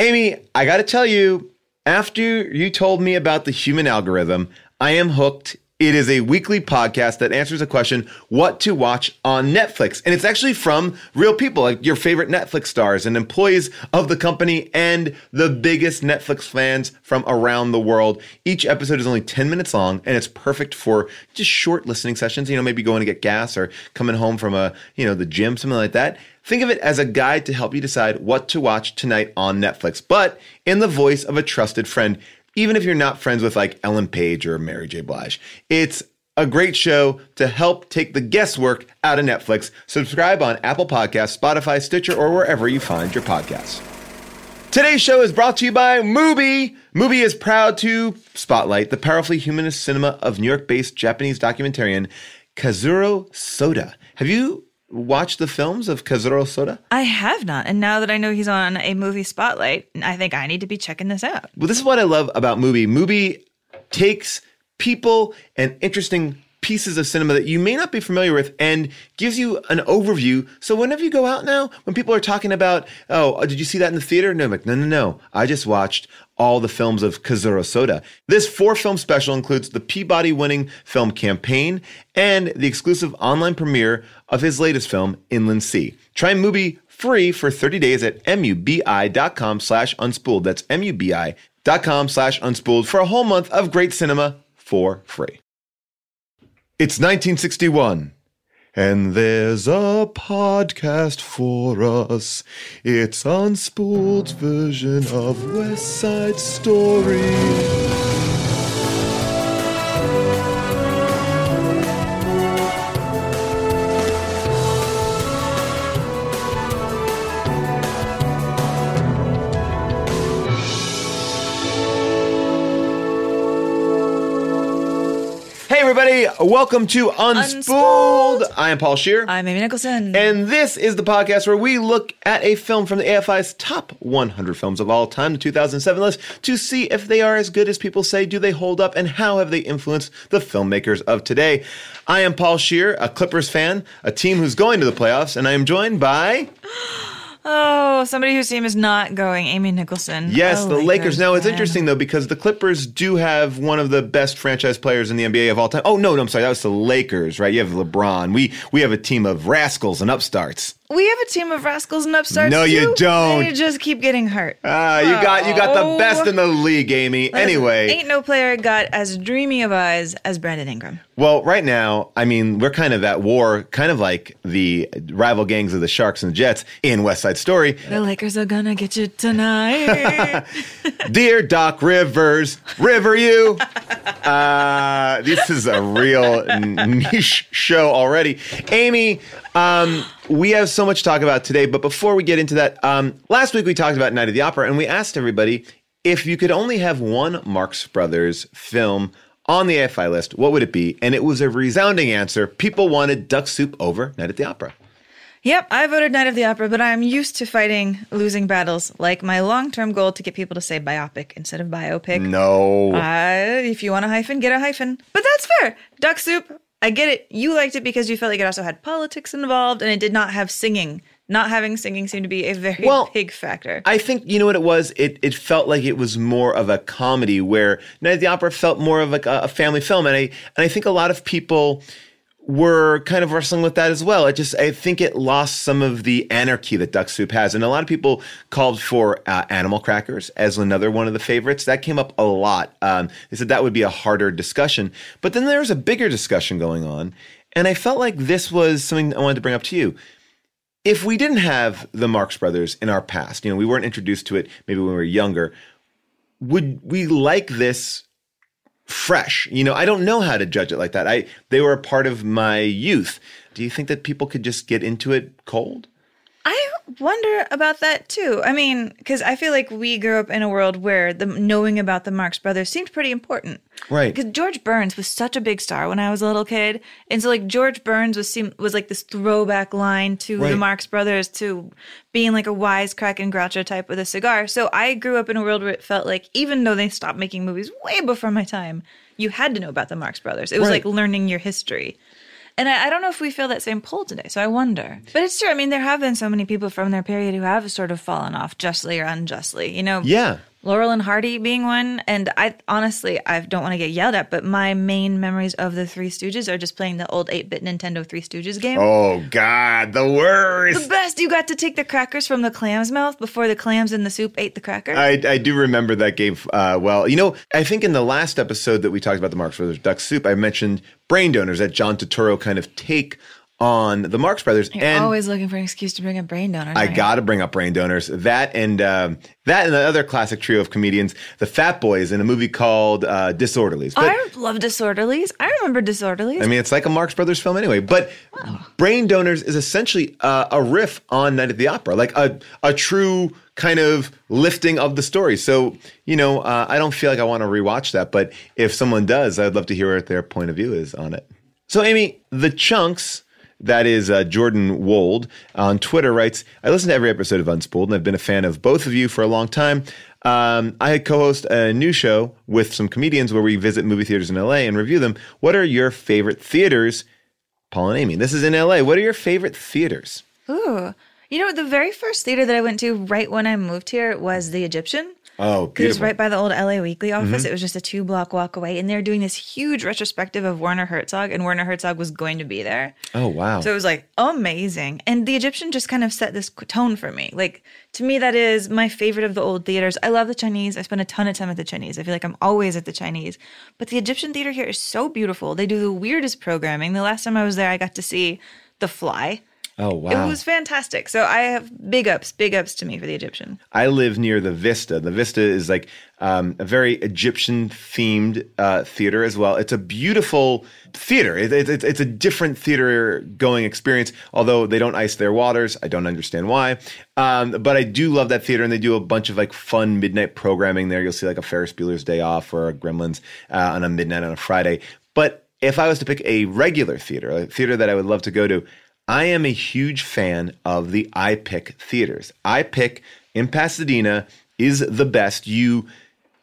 Amy, I got to tell you, after you told me about the human algorithm, I am hooked. It is a weekly podcast that answers a question what to watch on Netflix. And it's actually from real people, like your favorite Netflix stars and employees of the company and the biggest Netflix fans from around the world. Each episode is only 10 minutes long and it's perfect for just short listening sessions, you know, maybe going to get gas or coming home from a, you know, the gym, something like that. Think of it as a guide to help you decide what to watch tonight on Netflix, but in the voice of a trusted friend, even if you're not friends with like Ellen Page or Mary J. Blige. It's a great show to help take the guesswork out of Netflix. Subscribe on Apple Podcasts, Spotify, Stitcher, or wherever you find your podcasts. Today's show is brought to you by Mubi. Mubi is proud to spotlight the powerfully humanist cinema of New York based Japanese documentarian Kazuhiro Soda. Have you watched the films of Kazuhiro Soda? I have not. And now that I know he's on a Mubi spotlight, I think I need to be checking this out. Well, this is what I love about Mubi. Mubi takes people and interesting pieces of cinema that you may not be familiar with and gives you an overview. So whenever you go out now, when people are talking about, oh, did you see that in the theater? No, like, no, no, no. I just watched all the films of Kazuhiro Soda. This four film special includes the Peabody winning film Campaign and the exclusive online premiere of his latest film, Inland Sea. Try Mubi free for 30 days at mubi.com slash unspooled. That's mubi.com slash unspooled for a whole month of great cinema for free. It's 1961. And there's a podcast for us. It's Unspooled's version of West Side Story. Everybody, welcome to Unspooled. Unspooled. I am Paul Scheer. I'm Amy Nicholson. And this is the podcast where we look at a film from the AFI's top 100 films of all time, the 2007 list, to see if they are as good as people say, do they hold up, and how have they influenced the filmmakers of today. I am Paul Scheer, a Clippers fan, a team who's going to the playoffs, and I am joined by, oh, somebody whose team is not going, Amy Nicholson. yes, Oh, the Lakers. Now, it's fan. interesting, though, because the Clippers do have one of the best franchise players in the NBA of all time. Oh, no, no, I'm sorry. That was the Lakers, right? You have LeBron. We, we have a team of rascals and upstarts. We have a team of rascals and upstarts. No, you too. don't. They just keep getting hurt. Ah, you got you got the Oh. best in the league, Amy. Listen, Anyway, ain't no player got as dreamy of eyes as Brandon Ingram. well, right now, I mean, we're kind of at war, kind of like the rival gangs of the Sharks and the Jets in West Side Story. The Lakers are gonna get you tonight. Dear Doc Rivers, River you. Uh, this is a real niche show already. Amy, um, we have so much to talk about today, but before we get into that, um, last week we talked about Night of the Opera and we asked everybody if you could only have one Marx Brothers film on the AFI list, what would it be? And it was a resounding answer. People wanted Duck Soup over Night at the Opera. Yep, I voted Night of the Opera, but I'm used to fighting losing battles, like my long term goal to get people to say biopic instead of biopic. No. Uh, if you want a hyphen, get a hyphen. But that's fair. Duck Soup, I get it. You liked it because you felt like it also had politics involved and it did not have singing. Not having singing seemed to be a very Well, big factor. I think you know what it was. It it felt like it was more of a comedy, where Night at the Opera felt more of like a, a family film, and I and I think a lot of people were kind of wrestling with that as well. It just I think it lost some of the anarchy that Duck Soup has, and a lot of people called for uh, Animal Crackers as another one of the favorites. That came up a lot. Um, they said that would be a harder discussion, but then there was a bigger discussion going on, and I felt like this was something I wanted to bring up to you if we didn't have the Marx Brothers in our past, you know, we weren't introduced to it maybe when we were younger, would we like this fresh? You know, I don't know how to judge it like that. I they were a part of my youth. Do you think that people could just get into it cold? I wonder about that too. I mean, because I feel like we grew up in a world where the knowing about the Marx Brothers seemed pretty important. Right. Because George Burns was such a big star when I was a little kid, and so like George Burns was seem was like this throwback line to Right. the Marx Brothers to being like a wisecrack and Groucho type with a cigar. So I grew up in a world where it felt like even though they stopped making movies way before my time, you had to know about the Marx Brothers. It was Right. like learning your history. And I, I don't know if we feel that same pull today, so I wonder. But it's true. I mean, there have been so many people from their period who have sort of fallen off, justly or unjustly. You know, Yeah. Laurel and Hardy being one. And I honestly, I don't want to get yelled at, but my main memories of the Three Stooges are just playing the old 8 bit Nintendo Three Stooges game. Oh God, the worst. The best! You got to take the crackers from the clam's mouth before the clams in the soup ate the cracker. I, I do remember that game uh, well. You know, I think in the last episode that we talked about the Marx Brothers Duck Soup, I mentioned brain donors that John Turturro kind of take on the Marx Brothers. You're and always looking for an excuse to bring a brain donor. I aren't got to bring up brain donors. That and um, that and the other classic trio of comedians, the Fat Boys, in a movie called uh, Disorderlies. But I love Disorderlies. I remember Disorderlies. I mean, it's like a Marx Brothers film anyway. But Brain Donors is essentially uh, a riff on Night at the Opera, like a a true kind of lifting of the story. So you know, uh, I don't feel like I want to rewatch that, but if someone does, I'd love to hear what their point of view is on it. So Amy, the chunks. That is uh, Jordan Wold on Twitter writes, I listen to every episode of Unspooled, and I've been a fan of both of you for a long time. Um, I co-host a new show with some comedians where we visit movie theaters in LA and review them. What are your favorite theaters? Paul and Amy, this is in LA. What are your favorite theaters? Ooh. You know, the very first theater that I went to right when I moved here was the Egyptian. Oh, It was right by the old LA Weekly mm-hmm. office. It was just a two block walk away. And they're doing this huge retrospective of Werner Herzog, and Werner Herzog was going to be there. Oh, wow. So it was like amazing. And the Egyptian just kind of set this tone for me. Like, to me, that is my favorite of the old theaters. I love the Chinese. I spend a ton of time at the Chinese. I feel like I'm always at the Chinese. But the Egyptian theater here is so beautiful. They do the weirdest programming. The last time I was there, I got to see The Fly. Oh, wow. It was fantastic. So I have big ups, big ups to me for the Egyptian. I live near the Vista. The Vista is like um, a very Egyptian themed uh, theater as well. It's a beautiful theater. It, it, it's it's a different theater going experience, although they don't ice their waters. I don't understand why. Um, but I do love that theater, and they do a bunch of like fun midnight programming there. You'll see like a Ferris Bueller's Day Off or a Gremlins uh, on a midnight on a Friday. But if I was to pick a regular theater, a theater that I would love to go to, I am a huge fan of the iPic theaters. iPic in Pasadena is the best. You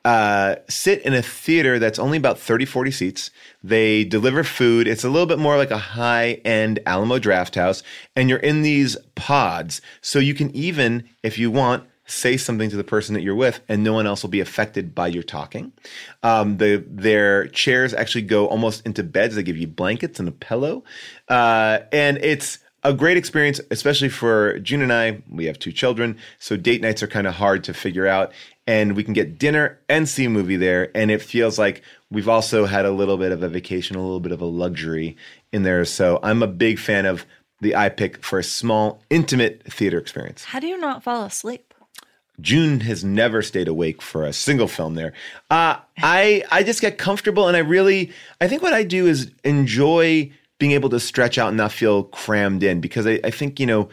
uh, sit in a theater that's only about 30, 40 seats. They deliver food. It's a little bit more like a high end Alamo Drafthouse. And you're in these pods. So you can even, if you want, say something to the person that you're with and no one else will be affected by your talking. Um, the, their chairs actually go almost into beds. They give you blankets and a pillow. Uh, and it's, a great experience, especially for June and I. We have two children, so date nights are kind of hard to figure out. And we can get dinner and see a movie there. And it feels like we've also had a little bit of a vacation, a little bit of a luxury in there. So I'm a big fan of the iPic for a small, intimate theater experience. How do you not fall asleep? June has never stayed awake for a single film there. Uh, I I just get comfortable, and I really I think what I do is enjoy being able to stretch out and not feel crammed in because I, I think you know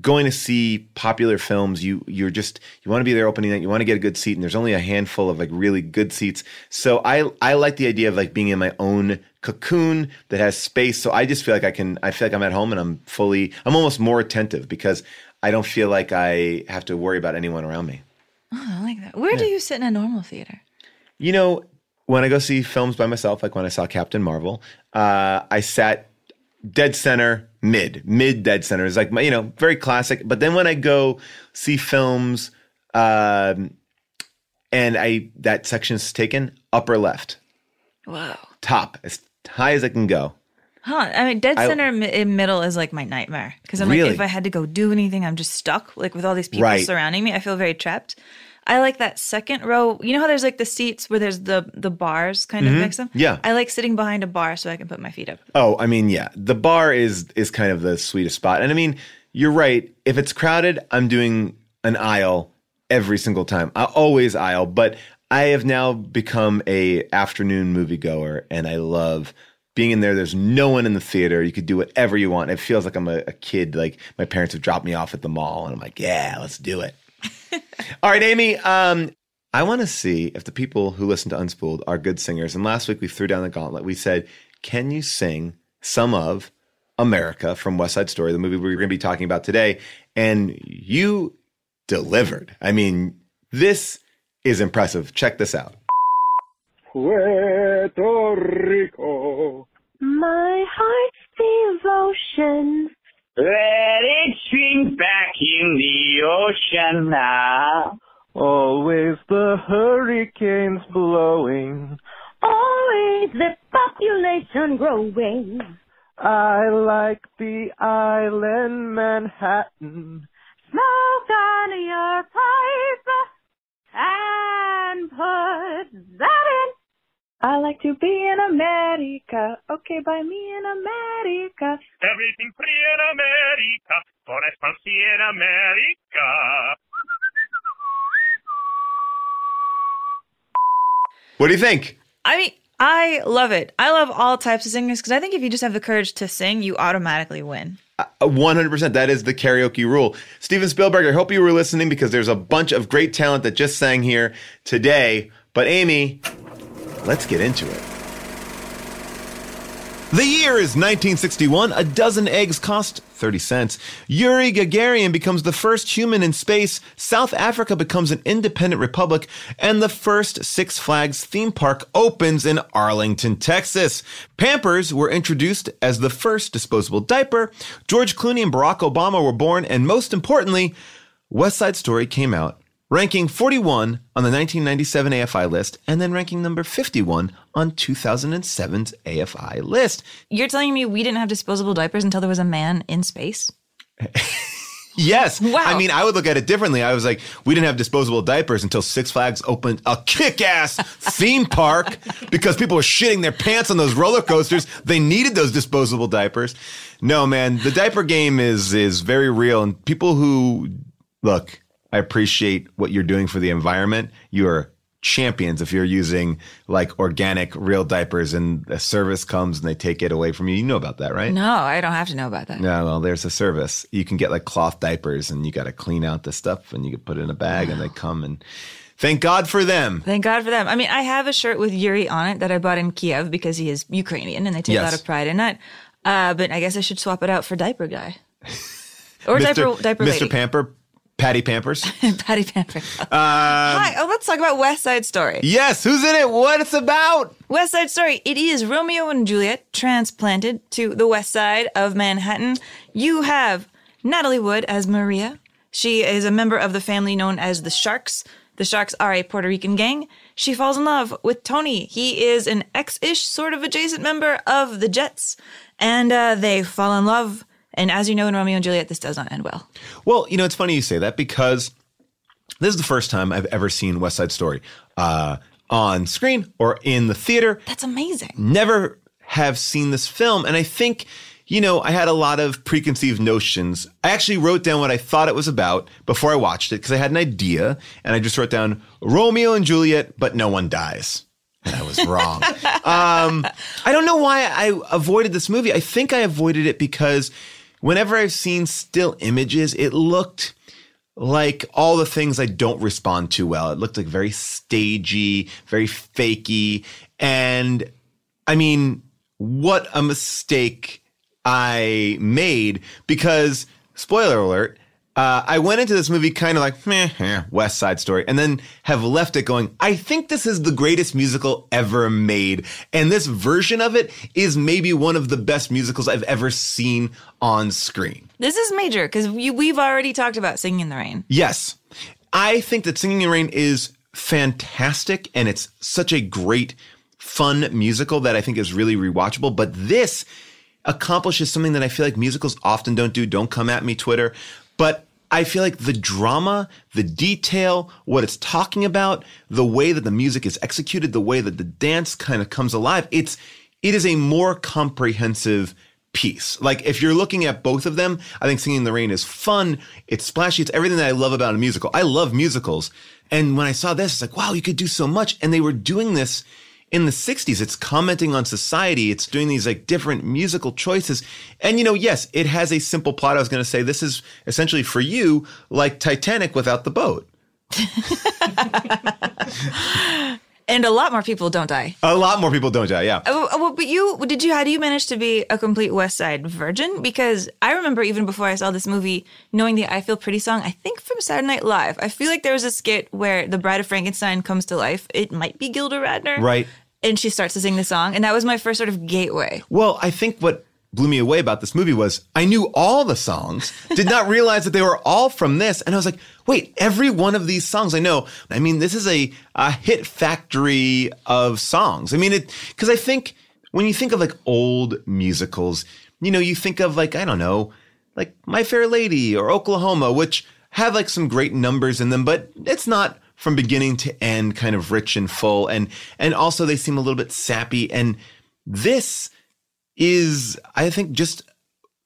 going to see popular films, you you're just you want to be there opening night, you want to get a good seat, and there's only a handful of like really good seats. So I I like the idea of like being in my own cocoon that has space. So I just feel like I can I feel like I'm at home and I'm fully I'm almost more attentive because I don't feel like I have to worry about anyone around me. Oh, I like that. Where do you sit in a normal theater? You know, when I go see films by myself, like when I saw Captain Marvel, uh, I sat dead center, mid, mid dead center. It's like my, you know, very classic. But then when I go see films, um, and I that section's taken, upper left, Wow. top, as high as I can go. Huh. I mean, dead I- center in middle is like my nightmare because I'm Really? like, if I had to go do anything, I'm just stuck. Like with all these people Right. surrounding me, I feel very trapped. I like that second row. You know how there's like the seats where there's the the bars kind of next to them. Mm-hmm. Yeah. I like sitting behind a bar so I can put my feet up. Oh, I mean, yeah, the bar is is kind of the sweetest spot. And I mean, you're right. If it's crowded, I'm doing an aisle every single time. I always aisle, but I have now become a afternoon moviegoer, and I love being in there. There's no one in the theater. You could do whatever you want. It feels like I'm a, a kid. Like my parents have dropped me off at the mall, and I'm like, yeah, let's do it. All right, Amy. Um, I want to see if the people who listen to Unspooled are good singers. And last week we threw down the gauntlet. We said, "Can you sing some of America from West Side Story, the movie we're going to be talking about today?" And you delivered. I mean, this is impressive. Check this out. Puerto Rico. My heart's devotion. Let it sink back in the ocean now. Always the hurricanes blowing. Always the population growing. I like the island Manhattan. Smoke on your pipe and put that in. I like to be in America. Okay, by me in America. Everything free in America, por espacio in America. What do you think? I mean, I love it. I love all types of singers because I think if you just have the courage to sing, you automatically win. Uh, one hundred percent. That is the karaoke rule. Steven Spielberg. I hope you were listening because there's a bunch of great talent that just sang here today. But Amy, let's get into it. The year is 1961. A dozen eggs cost 30 cents. Yuri Gagarin becomes the first human in space. South Africa becomes an independent republic. And the first Six Flags theme park opens in Arlington, Texas. Pampers were introduced as the first disposable diaper. George Clooney and Barack Obama were born. And most importantly, West Side Story came out, ranking 41 on the 1997 AFI list, and then ranking number 51 on 2007's AFI list. You're telling me we didn't have disposable diapers until there was a man in space? Yes. Wow. I mean, I would look at it differently. I was like, we didn't have disposable diapers until Six Flags opened a kick ass theme park because people were shitting their pants on those roller coasters. They needed those disposable diapers. No, man, the diaper game is is very real. And people who look, I appreciate what you're doing for the environment. You are champions if you're using like organic real diapers and a service comes and they take it away from you. You know about that, right? No, I don't have to know about that. No, well, there's a service. You can get like cloth diapers and you got to clean out the stuff and you can put it in a bag and they come and thank God for them. Thank God for them. I mean, I have a shirt with Yuri on it that I bought in Kiev because he is Ukrainian and they take a lot of pride in that. Uh, but I guess I should swap it out for diaper guy or Mr. diaper diaper Mr. lady. Pamper, Patty Pampers. Patty Pamper. Hi. Oh, let's talk about West Side Story. yes, who's in it? What it's about? West Side Story. It is Romeo and Juliet transplanted to the west side of Manhattan. You have Natalie Wood as Maria. She is a member of the family known as the Sharks. The Sharks are a Puerto Rican gang. She falls in love with Tony. He is an ex-ish sort of adjacent member of the Jets, and uh, they fall in love. And as you know, in Romeo and Juliet, this does not end well. Well, you know, it's funny you say that because this is the first time I've ever seen West Side Story uh, on screen or in the theater. That's amazing. never have seen this film. And I think, you know, I had a lot of preconceived notions. I actually wrote down what I thought it was about before I watched it because I had an idea and I just wrote down Romeo and Juliet, but no one dies. And I was wrong. um, I don't know why I avoided this movie. I think I avoided it because whenever I've seen still images, it looked like all the things I don't respond to well. It looked like very stagey, very fakey. And I mean, what a mistake I made because, spoiler alert, uh, I went into this movie kind of like, meh, eh, West Side Story, and then have left it going, I think this is the greatest musical ever made. And this version of it is maybe one of the best musicals I've ever seen on screen. This is major because we, we've already talked about Singing in the Rain. Yes. I think that Singing in the Rain is fantastic and it's such a great, fun musical that I think is really rewatchable. But this accomplishes something that I feel like musicals often don't do. Don't come at me, Twitter. But I feel like the drama, the detail, what it's talking about, the way that the music is executed, the way that the dance kind of comes alive, it's it is a more comprehensive piece. Like if you're looking at both of them, I think Singing in the Rain is fun, it's splashy, it's everything that I love about a musical. I love musicals. And when I saw this, it's like, wow, you could do so much. And they were doing this in the 60s it's commenting on society it's doing these like different musical choices. And you know yes it has a simple plot. I was going to say this is essentially for you like titanic without the boat And a lot more people don't die. a lot more people don't die yeah uh, oh, well, uh, but you did you how do you manage to be a complete West Side virgin? Because I remember even before I saw this movie, knowing the "I Feel Pretty" song. I think from Saturday Night Live. I feel like there was a skit where the Bride of Frankenstein comes to life. It might be Gilda Radner, Right. And she starts to sing the song, and that was my first sort of gateway. Well, I think what blew me away about this movie was I knew all the songs, did not realize that they were all from this. And I was like, wait, every one of these songs I know. I mean, this is a, a hit factory of songs. I mean, it, cause I think when you think of like old musicals, you know, you think of like, I don't know, like My Fair Lady or Oklahoma, which have like some great numbers in them, but it's not from beginning to end kind of rich and full. And, and also they seem a little bit sappy. And this, is I think just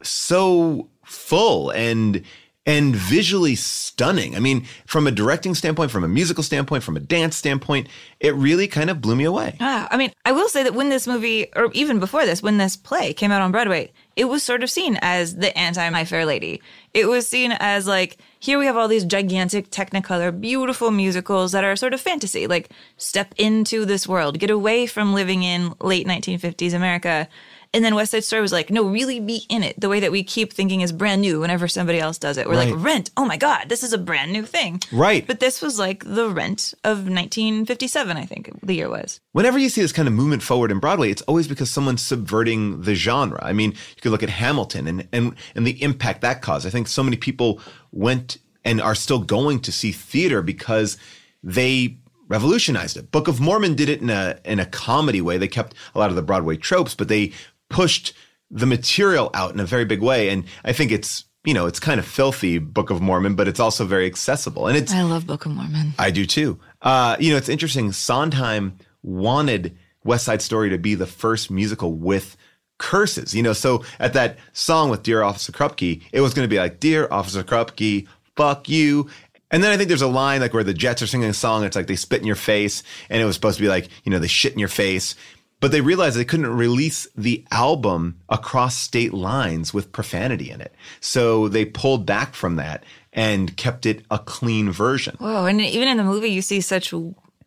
so full and and visually stunning. I mean, from a directing standpoint, from a musical standpoint, from a dance standpoint, it really kind of blew me away. Ah, I mean, I will say that when this movie, or even before this, when this play came out on Broadway, it was sort of seen as the anti My Fair Lady. It was seen as like, here we have all these gigantic Technicolor, beautiful musicals that are sort of fantasy, like step into this world, get away from living in late 1950s America. And then West Side Story was like, no, really be in it. The way that we keep thinking is brand new whenever somebody else does it. We're Right. like, Rent. Oh my God, this is a brand new thing. Right. But this was like the Rent of 1957, I think the year was. Whenever you see this kind of movement forward in Broadway, it's always because someone's subverting the genre. I mean, you could look at Hamilton and and and the impact that caused. I think so many people went and are still going to see theater because they revolutionized it. Book of Mormon did it in a in a comedy way. They kept a lot of the Broadway tropes, but they pushed the material out in a very big way. And I think it's you know it's kind of filthy Book of Mormon, but it's also very accessible. And it's I love Book of Mormon. I do too. Uh, you know, it's interesting. Sondheim wanted West Side Story to be the first musical with curses. You know, so at that song with Dear Officer Krupke, it was going to be like, Dear Officer Krupke, fuck you. And then I think there's a line like where the Jets are singing a song. It's like they spit in your face, and it was supposed to be like, you know, they shit in your face. But they realized they couldn't release the album across state lines with profanity in it. So they pulled back from that and kept it a clean version. Whoa, and even in the movie, you see such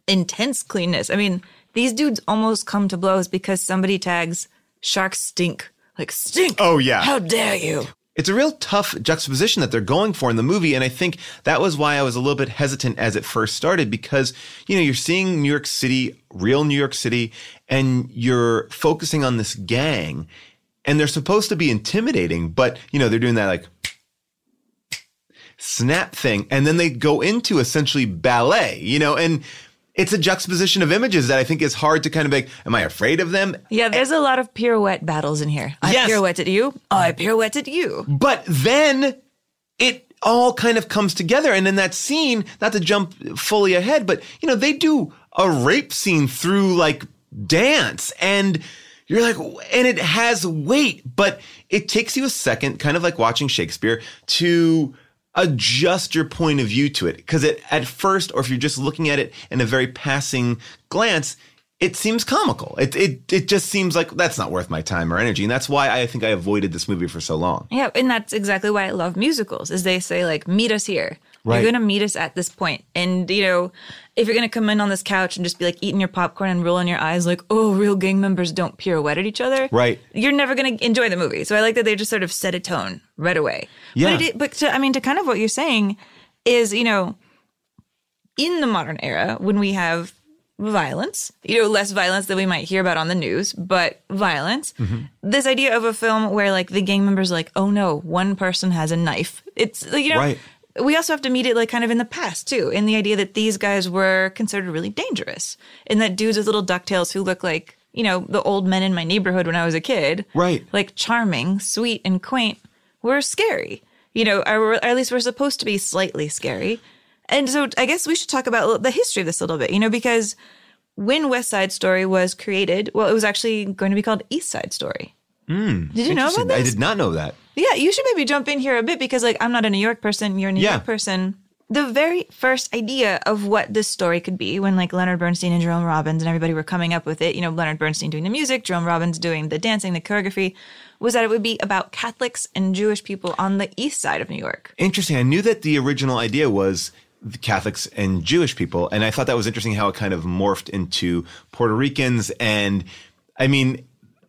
intense cleanness. I mean, these dudes almost come to blows because somebody tags sharks stink. Like, stink. Oh, yeah. How dare you? it's a real tough juxtaposition that they're going for in the movie. And I think that was why I was a little bit hesitant as it first started because, you know, you're seeing New York City, real New York City, and you're focusing on this gang and they're supposed to be intimidating, but, you know, they're doing that like snap thing. And then they go into essentially ballet, you know, and it's a juxtaposition of images that I think is hard to kind of like, am I afraid of them? Yeah, there's a lot of pirouette battles in here. I Yes. pirouetted you. I pirouetted you. But then it all kind of comes together. And in that scene, not to jump fully ahead, but you know, they do a rape scene through like dance and you're like, and it has weight, but it takes you a second, kind of like watching Shakespeare, to adjust your point of view to it. Because it, at first, or if you're just looking at it in a very passing glance, it seems comical. It it it just seems like that's not worth my time or energy, and that's why I think I avoided this movie for so long. Yeah, and that's exactly why I love musicals. Is they say like, meet us here. Right. You're gonna meet us at this point, and you know, if you're gonna come in on this couch and just be like eating your popcorn and rolling your eyes, like, oh, real gang members don't pirouette at each other, Right. You're never gonna enjoy the movie. So I like that they just sort of set a tone right away. Yeah. But, it, but to, I mean, to kind of what you're saying is, you know, in the modern era when we have violence, you know, less violence than we might hear about on the news, but violence. Mm-hmm. This idea of a film where like the gang members like, oh no, one person has a knife. It's like, you know, Right. We also have to meet it like kind of in the past too, in the idea that these guys were considered really dangerous and that dudes with little ducktails who look like, you know, the old men in my neighborhood when I was a kid. Right. Like charming, sweet, and quaint were scary. You know, or, or at least we're supposed to be slightly scary. And so I guess we should talk about the history of this a little bit, you know, because when West Side Story was created, well, it was actually going to be called East Side Story. Mm, did you know about this? I did not know that. Yeah, you should maybe jump in here a bit because, like, I'm not a New York person. You're a New Yeah. York person. The very first idea of what this story could be, when like Leonard Bernstein and Jerome Robbins and everybody were coming up with it, you know, Leonard Bernstein doing the music, Jerome Robbins doing the dancing, the choreography, was that it would be about Catholics and Jewish people on the east side of New York. Interesting. I knew that the original idea was Catholics and Jewish people, and I thought that was interesting how it kind of morphed into Puerto Ricans and, I mean,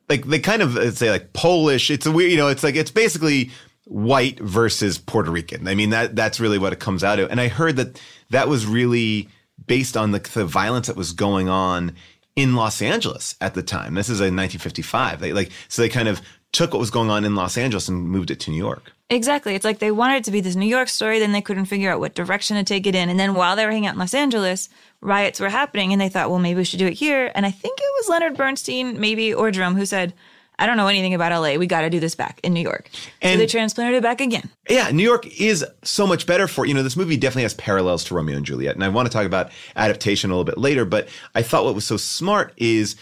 like they kind of say like Polish. It's a weird, you know, it's like it's basically white versus Puerto Rican. I mean that that's really what it comes out of. And I heard that that was really based on the, the violence that was going on in Los Angeles at the time. This is in 1955. They like so they kind of took what was going on in Los Angeles and moved it to New York. Exactly. It's like they wanted it to be this New York story, then they couldn't figure out what direction to take it in. And then while they were hanging out in Los Angeles, riots were happening and they thought, well, maybe we should do it here. And I think it was Leonard Bernstein, maybe, or Jerome, who said, I don't know anything about LA. We got to do this back in New York. so And- they transplanted it back again. Yeah, New York is so much better for you know. This movie definitely has parallels to Romeo and Juliet, and I want to talk about adaptation a little bit later. But I thought what was so smart is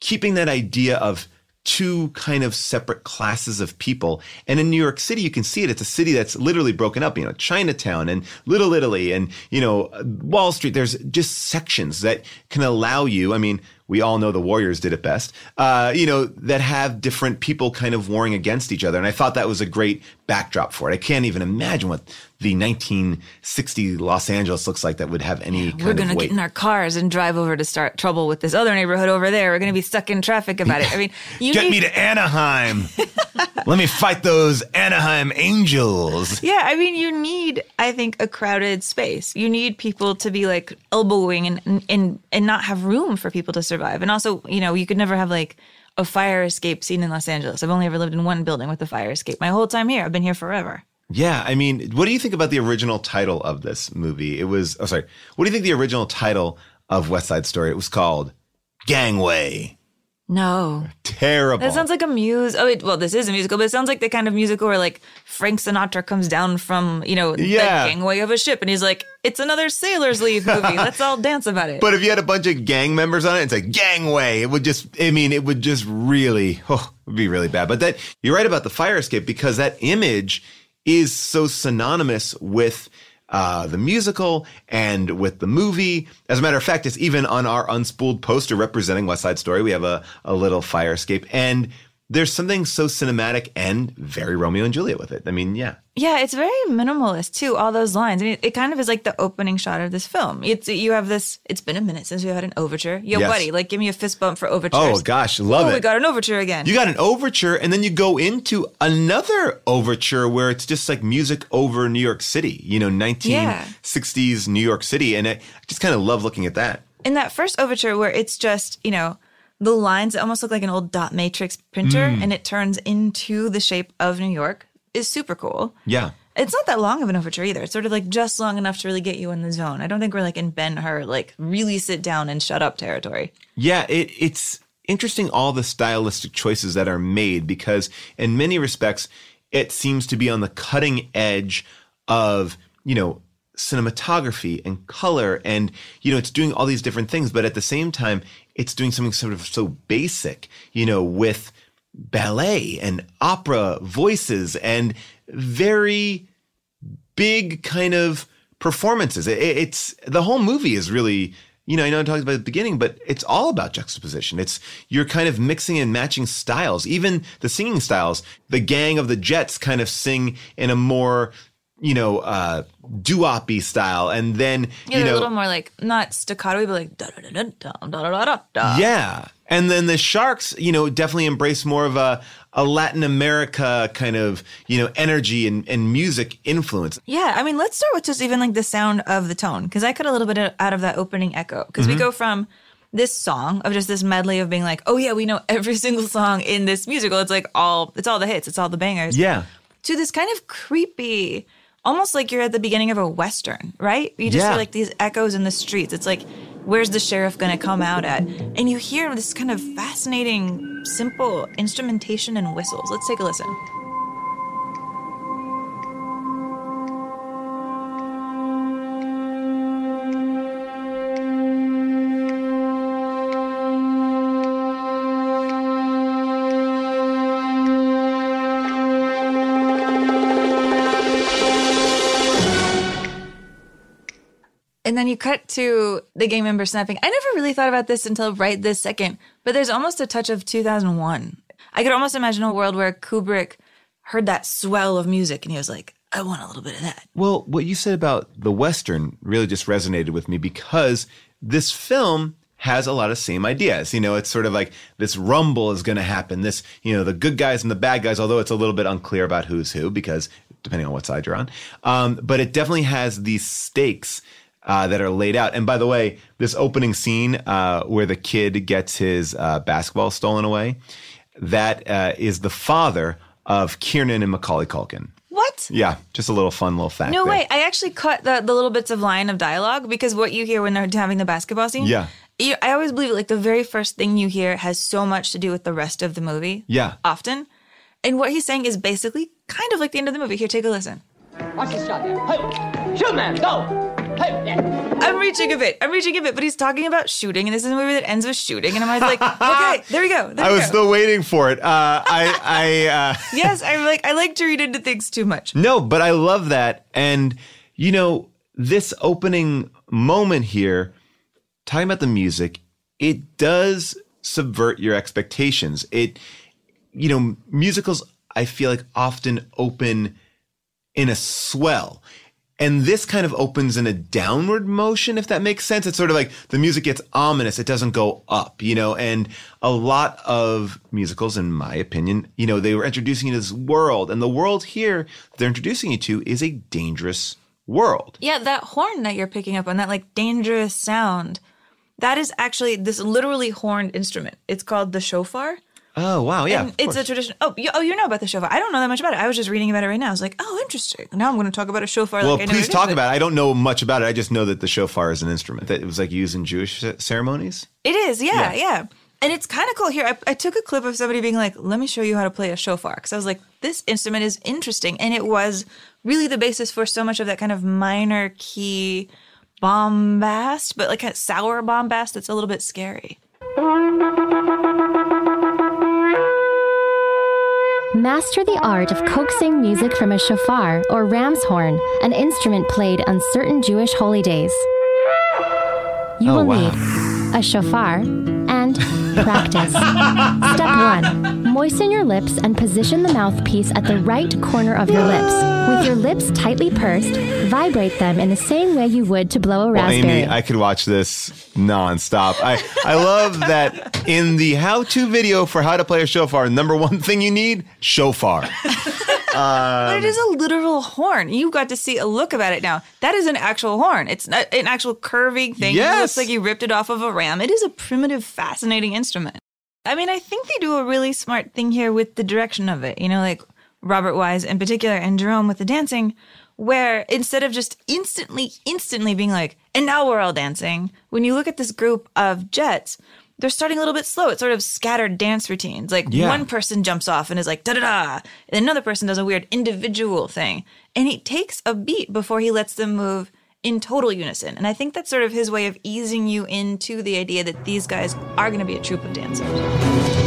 keeping that idea of two kind of separate classes of people. And in New York City, you can see it. It's a city that's literally broken up. You know, Chinatown and Little Italy and you know Wall Street. There's just sections that can allow you. I mean. We all know the Warriors did it best, uh, you know, that have different people kind of warring against each other. And I thought that was a great backdrop for it. I can't even imagine what the 1960 Los Angeles looks like that would have any kind We're going to get in our cars and drive over to start trouble with this other neighborhood over there. We're going to be stuck in traffic about it. I mean, you Get need- me to Anaheim. Let me fight those Anaheim Angels. Yeah, I mean, you need, I think, a crowded space. You need people to be like elbowing and and and not have room for people to survive. And also, you know, you could never have like a fire escape scene in Los Angeles. I've only ever lived in one building with a fire escape. My whole time here, I've been here forever. Yeah, I mean, what do you think about the original title of this movie? It was, oh, sorry. What do you think the original title of West Side Story? It was called Gangway. No, Terrible. that sounds like a muse. Oh, it, well, this is a musical, but it sounds like the kind of musical where like Frank Sinatra comes down from you know Yeah. the gangway of a ship, and he's like, "It's another sailor's leave movie. Let's all dance about it." But if you had a bunch of gang members on it, it's a gangway. It would just, I mean, it would just really, oh, it would be really bad. But that, you're right about the fire escape because that image is so synonymous with uh, the musical and with the movie. As a matter of fact, it's even on our unspooled poster representing West Side Story. We have a, a little fire escape. And there's something so cinematic and very Romeo and Juliet with it. I mean, yeah. Yeah, it's very minimalist too. All those lines. I mean, it kind of is like the opening shot of this film. It's you have this. It's been a minute since we had an overture. Yo, Yes. buddy, like give me a fist bump for overtures. Oh, gosh, love oh, it. we got an overture again. You got an overture, and then you go into another overture where it's just like music over New York City, you know, 1960s New York City. And I just kind of love looking at that. In that first overture, where it's just you know the lines almost look like an old dot matrix printer, Mm. and it turns into the shape of New York, is super cool. Yeah. It's not that long of an overture either. It's sort of like just long enough to really get you in the zone. I don't think we're like in Ben Hur, like really sit down and shut up territory. Yeah, it, it's interesting all the stylistic choices that are made because, in many respects, it seems to be on the cutting edge of, you know, cinematography and color. And, you know, it's doing all these different things, but at the same time, it's doing something sort of so basic, you know, with ballet and opera voices and very big kind of performances. It, it's the whole movie is really, you know, I know I talked about the beginning, but it's all about juxtaposition. It's you're kind of mixing and matching styles, even the singing styles. The gang of the Jets kind of sing in a more you know, uh, doo-wop style, and then Yeah, you know, a little more like not staccato, but like da da da da da da da da da. Yeah. And then the Sharks, you know, definitely embrace more of a, a Latin America kind of, you know, energy and, and music influence. Yeah, I mean, let's start with just even like the sound of the tone because I cut a little bit out of that opening echo because Mm-hmm. we go from this song of just this medley of being like, oh yeah, we know every single song in this musical. It's like all, it's all the hits, it's all the bangers. Yeah. To this kind of creepy, almost like you're at the beginning of a western, right? You just Yeah. hear like these echoes in the streets. It's like, where's the sheriff going to come out at? And you hear this kind of fascinating, simple instrumentation and whistles. Let's take a listen. You cut to the gang member snapping. I never really thought about this until right this second, but there's almost a touch of 2001. I could almost imagine a world where Kubrick heard that swell of music and he was like, I want a little bit of that. Well, what you said about the Western really just resonated with me because this film has a lot of same ideas. You know, it's sort of like this rumble is going to happen. This, you know, the good guys and the bad guys, although it's a little bit unclear about who's who because depending on what side you're on. Um, but it definitely has these stakes uh, that are laid out. And by the way, this opening scene uh, where the kid gets his uh, basketball stolen away, that uh, is the father of Kieran and Macaulay Culkin. What? Yeah, just a little fun little fact. No there. way. I actually cut the, the little bits of line of dialogue because what you hear when they're having the basketball scene. Yeah. You, I always believe like the very first thing you hear has so much to do with the rest of the movie. Yeah. Often. And what he's saying is basically kind of like the end of the movie. Here, take a listen. Watch this shot there. Hey, shoot, man, go. I'm reaching a bit. I'm reaching a bit, but he's talking about shooting, and this is a movie that ends with shooting, and I'm always like, okay, there we go. There I we was go. still waiting for it. Uh, I, I, uh, yes, I like. I like to read into things too much. no, but I love that. And, you know, this opening moment here, talking about the music, it does subvert your expectations. It, you know, musicals, I feel like often open in a swell. And this kind of opens in a downward motion, if that makes sense. It's sort of like the music gets ominous. It doesn't go up, you know, and a lot of musicals, in my opinion, you know, they were introducing you to this world and the world here they're introducing you to is a dangerous world. Yeah, that horn that you're picking up on, that like dangerous sound, that is actually this literally horned instrument. It's called the shofar. Oh, wow. Yeah. it's a tradition. Oh, you, oh, you know about the shofar? I don't know that much about it. I was just reading about it right now. I was like, oh, interesting. Now I'm going to talk about a shofar. well, like I please talk about it. I don't know much about it. I just know that the shofar is an instrument that it was like used in Jewish ceremonies. It is, yeah, Yeah. yeah. And it's kind of cool. Here, I, I took a clip of somebody being like, let me show you how to play a shofar. Because I was like, this instrument is interesting. And it was really the basis for so much of that kind of minor key bombast, but like a sour bombast that's a little bit scary. Master the art of coaxing music from a shofar or ram's horn, an instrument played on certain Jewish holy days. You Oh, will wow. need a shofar practice. Step 1. Moisten your lips and position the mouthpiece at the right corner of your lips. With your lips tightly pursed, vibrate them in the same way you would to blow a Well, raspberry. Amy, I could watch this nonstop. I, I love that in the how to video for how to play a shofar, number one thing you need shofar. But it is a um, literal horn. You've got to see a look about it now. That is an actual horn. It's an actual curving thing. It Yes. looks like you ripped it off of a ram. It is a primitive, fascinating instrument. I mean, I think they do a really smart thing here with the direction of it. You know, like Robert Wise in particular and Jerome with the dancing, where instead of just instantly, instantly being like, and now we're all dancing, when you look at this group of jets, they're starting a little bit slow. It's sort of scattered dance routines. Like Yeah. one person jumps off and is like da da da, and another person does a weird individual thing, and it takes a beat before he lets them move in total unison. And I think that's sort of his way of easing you into the idea that these guys are going to be a troupe of dancers.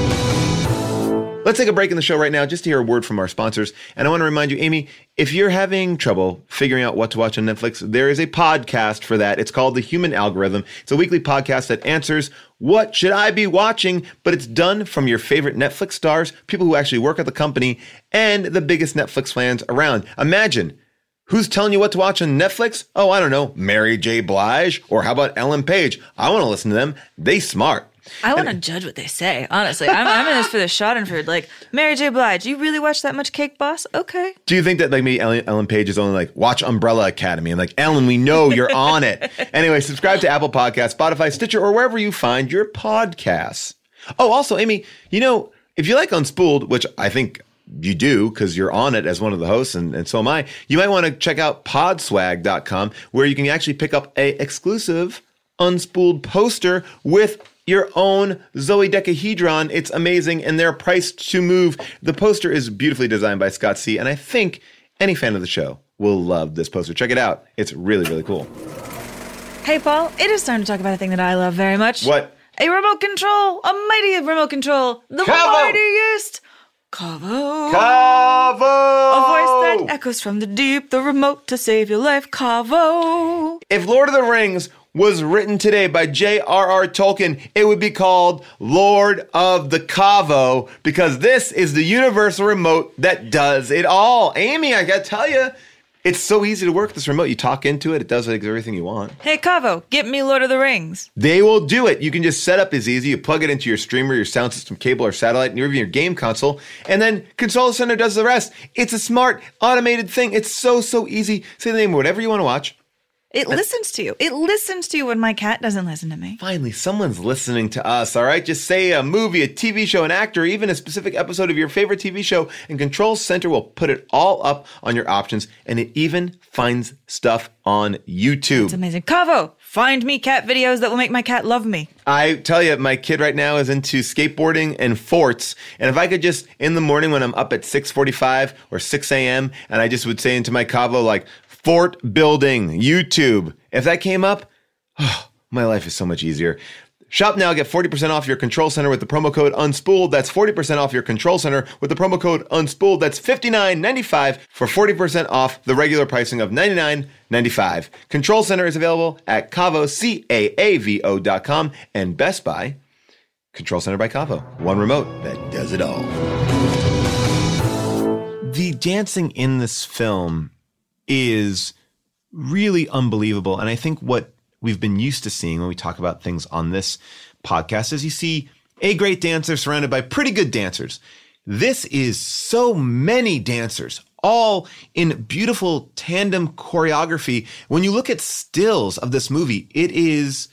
Let's take a break in the show right now just to hear a word from our sponsors. And I want to remind you, Amy, if you're having trouble figuring out what to watch on Netflix, there is a podcast for that. It's called The Human Algorithm. It's a weekly podcast that answers what should I be watching, but it's done from your favorite Netflix stars, people who actually work at the company, and the biggest Netflix fans around. Imagine Who's telling you what to watch on Netflix? Oh, I don't know, Mary J. Blige, or how about Ellen Page? I want to listen to them. They smart. I want to judge what they say. Honestly, I'm, I'm in this for the Schadenfreude. Like Mary J. Blige, you really watch that much Cake Boss? Okay. Do you think that like maybe Ellen, Ellen Page is only like watch Umbrella Academy and like Ellen, we know you're on it. Anyway, subscribe to Apple Podcasts, Spotify, Stitcher, or wherever you find your podcasts. Oh, also, Amy, you know if you like Unspooled, which I think you do because you're on it as one of the hosts and, and so am I, you might want to check out podswag.com where you can actually pick up a exclusive unspooled poster with your own Zoe Decahedron. It's amazing and they're priced to move. The poster is beautifully designed by Scott C. And I think any fan of the show will love this poster. Check it out. It's really, really cool. Hey, Paul, it is time to talk about a thing that I love very much. What? A remote control, a mighty remote control, the Caavo! mightiest. Caavo. Caavo! A voice that echoes from the deep, the remote to save your life, Caavo. If Lord of the Rings was written today by J.R.R. Tolkien, it would be called Lord of the Caavo because this is the universal remote that does it all. Amy, I gotta tell you, it's so easy to work this remote. You talk into it, it does everything you want. Hey, Caavo, get me Lord of the Rings. They will do it. You can just set up as easy. You plug it into your streamer, your sound system cable, or satellite, and even your game console, and then Control Center does the rest. It's a smart, automated thing. It's so, so easy. Say the name of whatever you want to watch. It listens to you. It listens to you when my cat doesn't listen to me. Finally, someone's listening to us, all right? Just say a movie, a TV show, an actor, even a specific episode of your favorite TV show, and Control Center will put it all up on your options, and it even finds stuff on YouTube. It's amazing. Caavo, find me cat videos that will make my cat love me. I tell you, my kid right now is into skateboarding and forts. And if I could just in the morning when I'm up at 6:45 or 6 a.m. and I just would say into my Caavo like fort building YouTube. If that came up, oh, my life is so much easier. Shop now, get 40% off your control center with the promo code unspooled. That's 40% off your control center with the promo code unspooled. That's $59.95 for 40% off the regular pricing of $99.95. Control center is available at Caavo, C-A-A-V-O dot com and Best Buy. Control Center by Caavo. One remote that does it all. The dancing in this film is really unbelievable. And I think what we've been used to seeing when we talk about things on this podcast is you see a great dancer surrounded by pretty good dancers. This is so many dancers, all in beautiful tandem choreography. When you look at stills of this movie, it is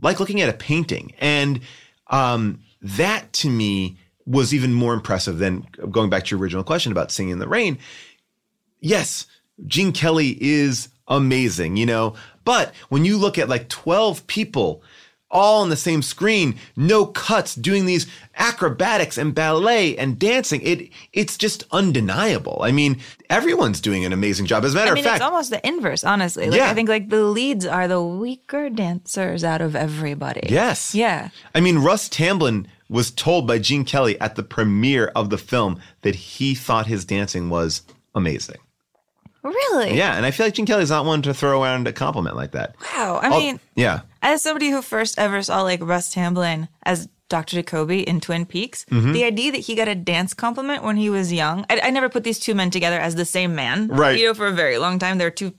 like looking at a painting. And um, that to me was even more impressive than going back to your original question about singing in the rain. Yes, Gene Kelly is amazing, you know, but when you look at like 12 people all on the same screen, no cuts, doing these acrobatics and ballet and dancing, it it's just undeniable. I mean, everyone's doing an amazing job. As a matter I mean, of fact, it's almost the inverse, honestly. Like, Yeah. I think like the leads are the weaker dancers out of everybody. Yes. Yeah. I mean, Russ Tamblyn was told by Gene Kelly at the premiere of the film that he thought his dancing was amazing. Really? Yeah, and I feel like Gene Kelly's not one to throw around a compliment like that. Wow. I Oh, mean, yeah. as somebody who first ever saw like Russ Tamblyn as Dr. Jacoby in Twin Peaks, Mhm. the idea that he got a dance compliment when he was young, I, I never put these two men together as the same man. Right. You know, for a very long time, they're two.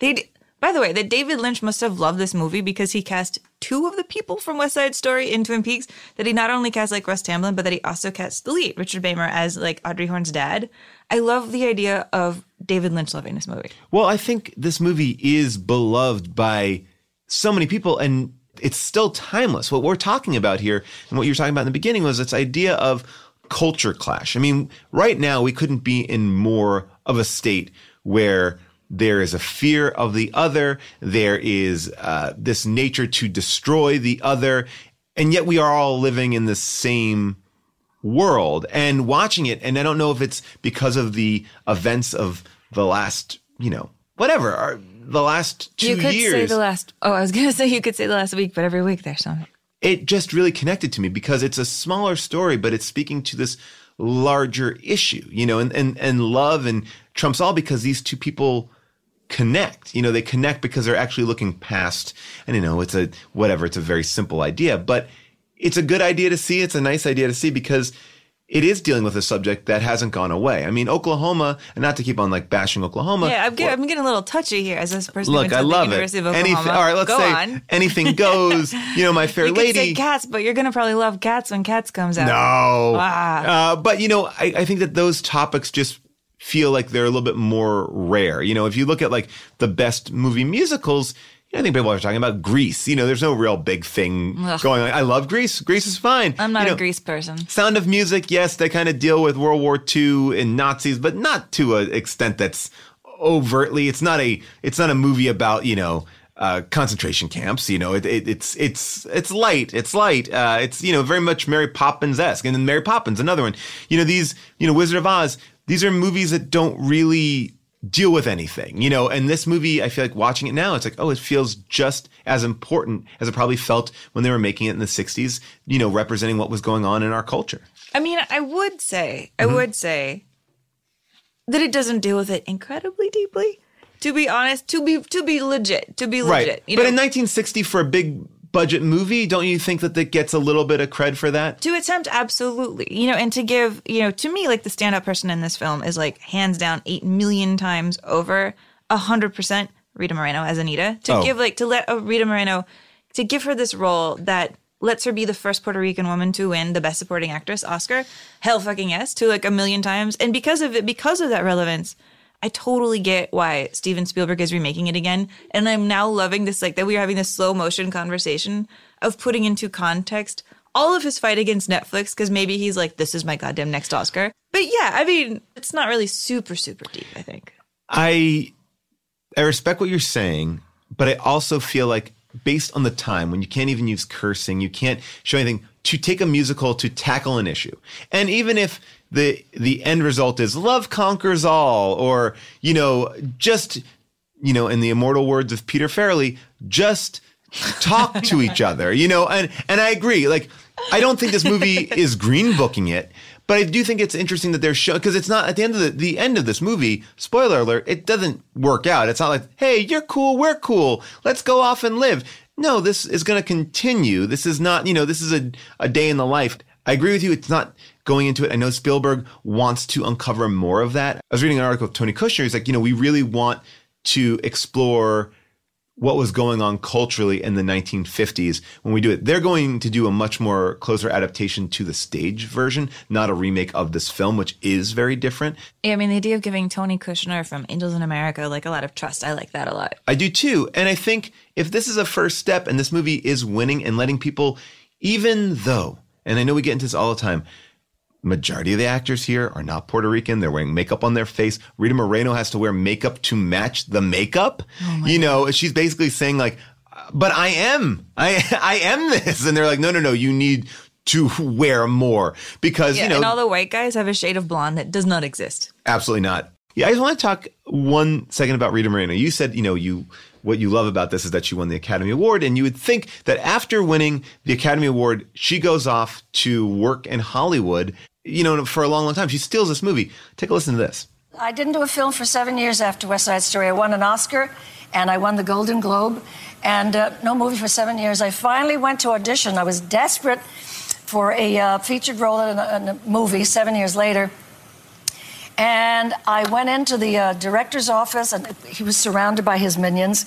They. By the way, that David Lynch must have loved this movie because he cast two of the people from West Side Story in Twin Peaks. That he not only cast like Russ Tamblyn, but that he also cast the lead, Richard Beymer, as like Audrey Horne's dad. I love the idea of David Lynch loving this movie. Well, I think this movie is beloved by so many people and it's still timeless. What we're talking about here and what you were talking about in the beginning was this idea of culture clash. I mean, right now we couldn't be in more of a state where there is a fear of the other, there is uh, this nature to destroy the other, and yet we are all living in the same world and watching it. And I don't know if it's because of the events of the last, you know, whatever, or the last two years. you could years. say the last. Oh, I was gonna say you could say the last week, but every week there's something. it just really connected to me because it's a smaller story, but it's speaking to this larger issue, you know, and, and, and love and trumps all because these two people connect. You know, they connect because they're actually looking past, and you know, it's a, whatever, it's a very simple idea, but it's a good idea to see. It's a nice idea to see because it is dealing with a subject that hasn't gone away. I mean, Oklahoma, and not to keep on like bashing Oklahoma. Yeah, I'm, get, I'm getting a little touchy here as this person. Look, I love it. University Of Anything, all right, let's Go say on. anything goes. You know, my fair You lady. say cats, but you're gonna probably love cats when cats comes out. No. Ah. Uh, but, you know, I, I think that those topics just feel like they're a little bit more rare. You know, if you look at like the best movie musicals, you know, I think people are talking about Grease. You know, there's no real big thing Ugh. going on. I love Grease. Grease is fine. I'm not You a know, Grease person. Sound of Music, yes, they kind of deal with World War II and Nazis, but not to an extent that's overtly. It's not a. It's not a movie about you know uh, concentration camps. You know, it, it, it's it's it's light. It's light. Uh, it's you know very much Mary Poppins esque, and then Mary Poppins, another one. You know these. You know Wizard of Oz. These are movies that don't really deal with anything, you know, and this movie, I feel like watching it now, it's like, oh, it feels just as important as it probably felt when they were making it in the 60s, you know, representing what was going on in our culture. I mean, I would say, I Mhm. would say that it doesn't deal with it incredibly deeply. To be honest, to be to be legit, to be legit. right. You but in 1960, for a big budget movie, don't you think that that gets a little bit of cred for that? to attempt absolutely you know and to give you know to me like the stand-up person in this film is like hands down eight million times over a hundred percent rita moreno as anita to Oh. give like to let a rita moreno to give her this role that lets her be the first puerto rican woman to win the best supporting actress oscar hell fucking yes to like a million times and because of it because of that relevance I totally get why Steven Spielberg is remaking it again. And I'm now loving this, like that we are having this slow motion conversation of putting into context all of his fight against Netflix, because maybe he's like, this is my goddamn next Oscar. But yeah, I mean, it's not really super, super deep, I think. I I respect what you're saying, but I also feel like based on the time when you can't even use cursing, you can't show anything to take a musical to tackle an issue. And even if the the end result is love conquers all or you know just you know in the immortal words of Peter Farrelly, just talk to each other, you know, and and I agree. Like I don't think this movie is green booking it, but I do think it's interesting that they're showing because it's not at the end of the the end of this movie. Spoiler alert: it doesn't work out. It's not like, hey, you're cool, we're cool, let's go off and live. No, this is going to continue. This is not, you know, this is a a day in the life. I agree with you. It's not going into it. I know Spielberg wants to uncover more of that. I was reading an article with Tony Kushner. He's like, you know, we really want to explore what was going on culturally in the 1950s when we do it. They're going to do a much more closer adaptation to the stage version, not a remake of this film, which is very different. Yeah, I mean, the idea of giving Tony Kushner from Angels in America like a lot of trust, I like that a lot. I do too. And I think if this is a first step and this movie is winning and letting people, even though, and I know we get into this all the time, majority of the actors here are not Puerto Rican. They're wearing makeup on their face. Rita Moreno has to wear makeup to match the makeup. Oh you know, she's basically saying like, but I am, I, I am this. And they're like, no, no, no, you need to wear more because, Yeah, you know, and all the white guys have a shade of blonde that does not exist. Absolutely not. Yeah, I just want to talk one second about Rita Moreno. You said, you know, you what you love about this is that she won the Academy Award, and you would think that after winning the Academy Award, she goes off to work in Hollywood. You know, for a long, long time, she steals this movie. Take a listen to this. I didn't do a film for seven years after West Side Story. I won an Oscar and I won the Golden Globe, and uh, no movie for seven years. I finally went to audition. I was desperate for a uh, featured role in a, in a movie seven years later. And I went into the uh, director's office, and he was surrounded by his minions.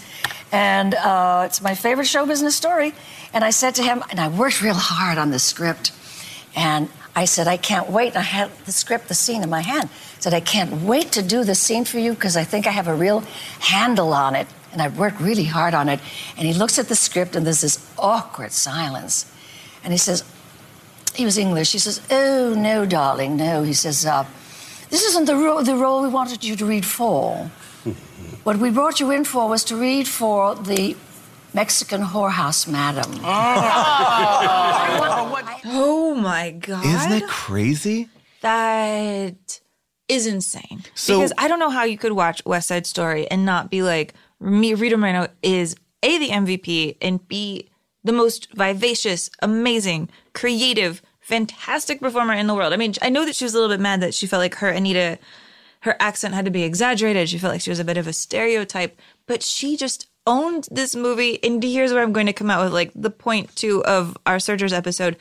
And uh, it's my favorite show business story. And I said to him, and I worked real hard on this script. And I said, I can't wait. I had the script, the scene in my hand. I said, I can't wait to do the scene for you because I think I have a real handle on it. And I worked really hard on it. And he looks at the script, and there's this awkward silence. And he says, he was English. He says, Oh, no, darling, no. He says, uh, This isn't the, ro- the role we wanted you to read for. what we brought you in for was to read for the Mexican whorehouse madam. Oh. oh my god! Isn't that crazy? That is insane. So- because I don't know how you could watch West Side Story and not be like, me, Rita Moreno is a the MVP and b the most vivacious, amazing, creative, fantastic performer in the world. I mean, I know that she was a little bit mad that she felt like her Anita, her accent had to be exaggerated. She felt like she was a bit of a stereotype, but she just owned this movie. And here's where I'm going to come out with like the point two of our Searchers episode.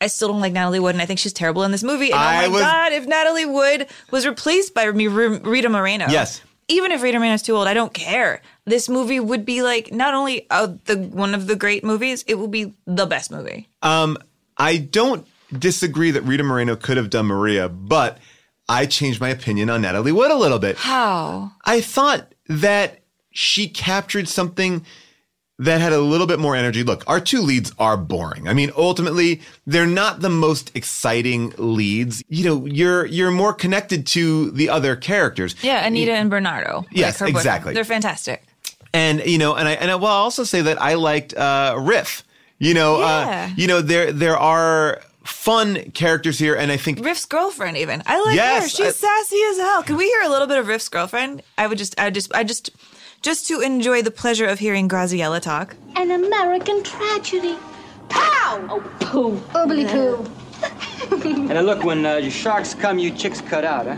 I still don't like Natalie Wood, and I think she's terrible in this movie. And I oh my was- god, if Natalie Wood was replaced by Rita Moreno, Yes. even if Rita Moreno's too old, I don't care. This movie would be like not only uh, the one of the great movies, it will be the best movie. Um, I don't disagree that Rita Moreno could have done Maria, but I changed my opinion on Natalie Wood a little bit. How? I thought that she captured something that had a little bit more energy. Look, our two leads are boring. I mean, ultimately, they're not the most exciting leads. You know, you're you're more connected to the other characters. Yeah, Anita and Bernardo. like Yes, boyfriend. exactly. They're fantastic. And you know, and I and I will also say that I liked uh Riff. You know, Yeah. uh you know, there there are fun characters here and I think Riff's girlfriend, even. I like her. She's I- sassy as hell. Can we hear a little bit of Riff's girlfriend? I would just, I just, I just, just to enjoy the pleasure of hearing Graziella talk. An American tragedy. Pow! Oh, poo. Oobly poo. And then look, when uh, your sharks come, you chicks cut out, huh?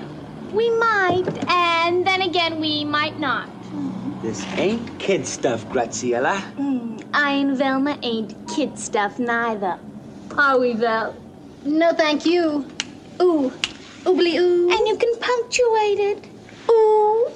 We might, and then again, we might not. This ain't kid stuff, Graziella. I and Velma ain't kid stuff neither. Are we, Vel? No, thank you. Ooh. Oobly ooh. And you can punctuate it. Ooh.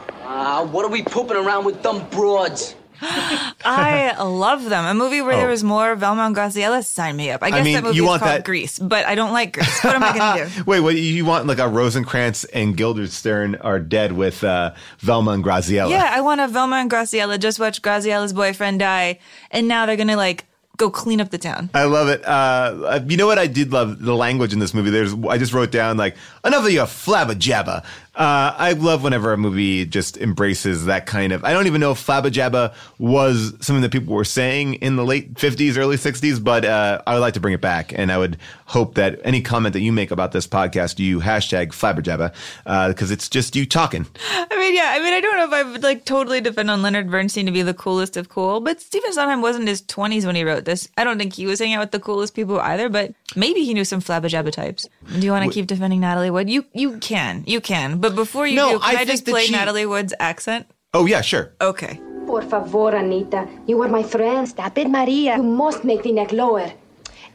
Ah, what are we pooping around with dumb broads? I love them. A movie where there Oh. was more Velma and Graziella, sign me up. I I guess mean, that movie you is want called that- Grease, but I don't like Grease. What am I going to do? Wait, what you want like a Rosencrantz and Guildenstern are dead with uh Velma and Graziella. Yeah, I want a Velma and Graziella just watch Graziella's boyfriend die, and now they're gonna like go clean up the town. I love it. Uh, you know what? I did love the language in this movie. There's, I just wrote down like enough of your flabba jabba. Uh, I love whenever a movie just embraces that kind of. I don't even know if flabba jabba was something that people were saying in the late 50s, early 60s, but uh, I would like to bring it back. And I would hope that any comment that you make about this podcast, you hashtag flabba jabba because it's just you talking. I mean, yeah, I mean, I don't know if I would like totally depend on Leonard Bernstein to be the coolest of cool, but Stephen Sondheim wasn't in his 20s when he wrote this. I don't think he was hanging out with the coolest people either, but maybe he knew some flabba jabba types. Do you want to keep defending Natalie Wood? You you can, you can. But before you No, do, can I I, just play she- Natalie Wood's accent? Oh, yeah, sure. Okay. Por favor, Anita. You are my friend. Stop it, Maria. You must make the neck lower.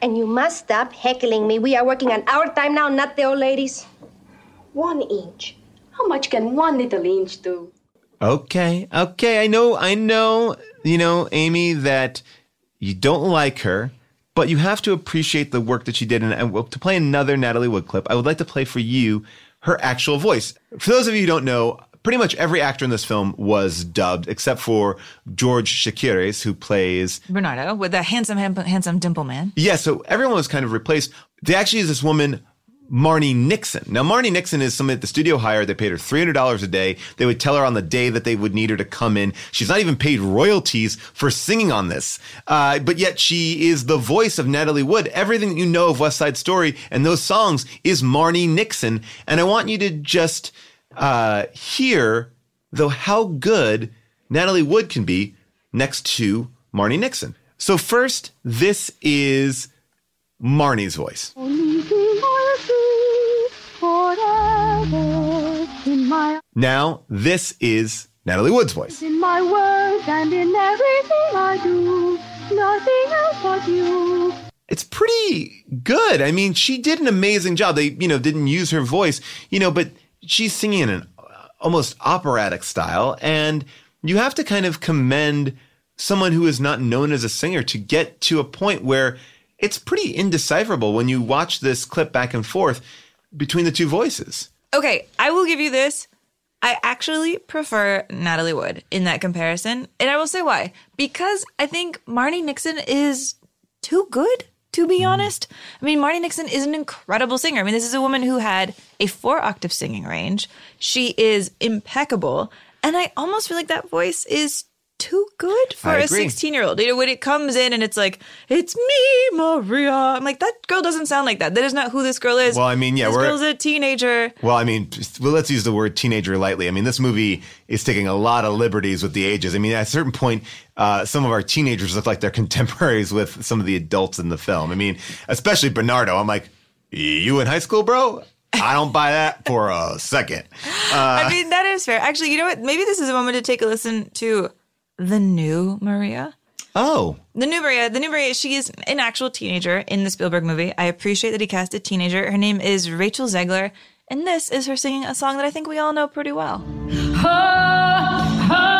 And you must stop heckling me. We are working on our time now, not the old ladies. One inch. How much can one little inch do? Okay, okay. I know, I know, you know, Amy, that you don't like her, but you have to appreciate the work that she did. And, and to play another Natalie Wood clip, I would like to play for you her actual voice. For those of you who don't know, pretty much every actor in this film was dubbed, except for George Chakiris, who plays Bernardo with the handsome, handsome dimple man. yeah, so everyone was kind of replaced. They actually is this woman, Marni Nixon. Now, Marni Nixon is someone that the studio hired. They paid her $300 a day. They would tell her on the day that they would need her to come in. She's not even paid royalties for singing on this. Uh, but yet she is the voice of Natalie Wood. Everything that you know of West Side Story and those songs is Marni Nixon. And I want you to just uh, hear, though, how good Natalie Wood can be next to Marni Nixon. So first, this is Marni's voice. Now, this is Natalie Wood's voice. in my words and in everything I do. Nothing else but you. It's pretty good. I mean, she did an amazing job. They, you know, didn't use her voice, you know, but she's singing in an uh, almost operatic style. And you have to kind of commend someone who is not known as a singer to get to a point where it's pretty indecipherable when you watch this clip back and forth between the two voices. Okay, I will give you this. I actually prefer Natalie Wood in that comparison. And I will say why. Because I think Marni Nixon is too good, to be mm. honest. I mean, Marni Nixon is an incredible singer. I mean, this is a woman who had a four octave singing range. She is impeccable. And I almost feel like that voice is too good for I a agree. 16 year old. You know, when it comes in and it's like, it's me, Maria. I'm like, that girl doesn't sound like that. That is not who this girl is. Well, I mean, yeah, this we're- girl's a teenager. Well, I mean, well, let's use the word teenager lightly. I mean, this movie is taking a lot of liberties with the ages. I mean, at a certain point, uh, some of our teenagers look like they're contemporaries with some of the adults in the film. I mean, especially Bernardo. I'm like, you in high school, bro? I don't buy that for a second. Uh, I mean, that is fair. Actually, you know what? Maybe this is a moment to take a listen to the new Maria. oh, The new Maria, the new Maria, she is an actual teenager in the Spielberg movie. I appreciate that he cast a teenager. Her name is Rachel Zegler, and this is her singing a song that I think we all know pretty well. wow.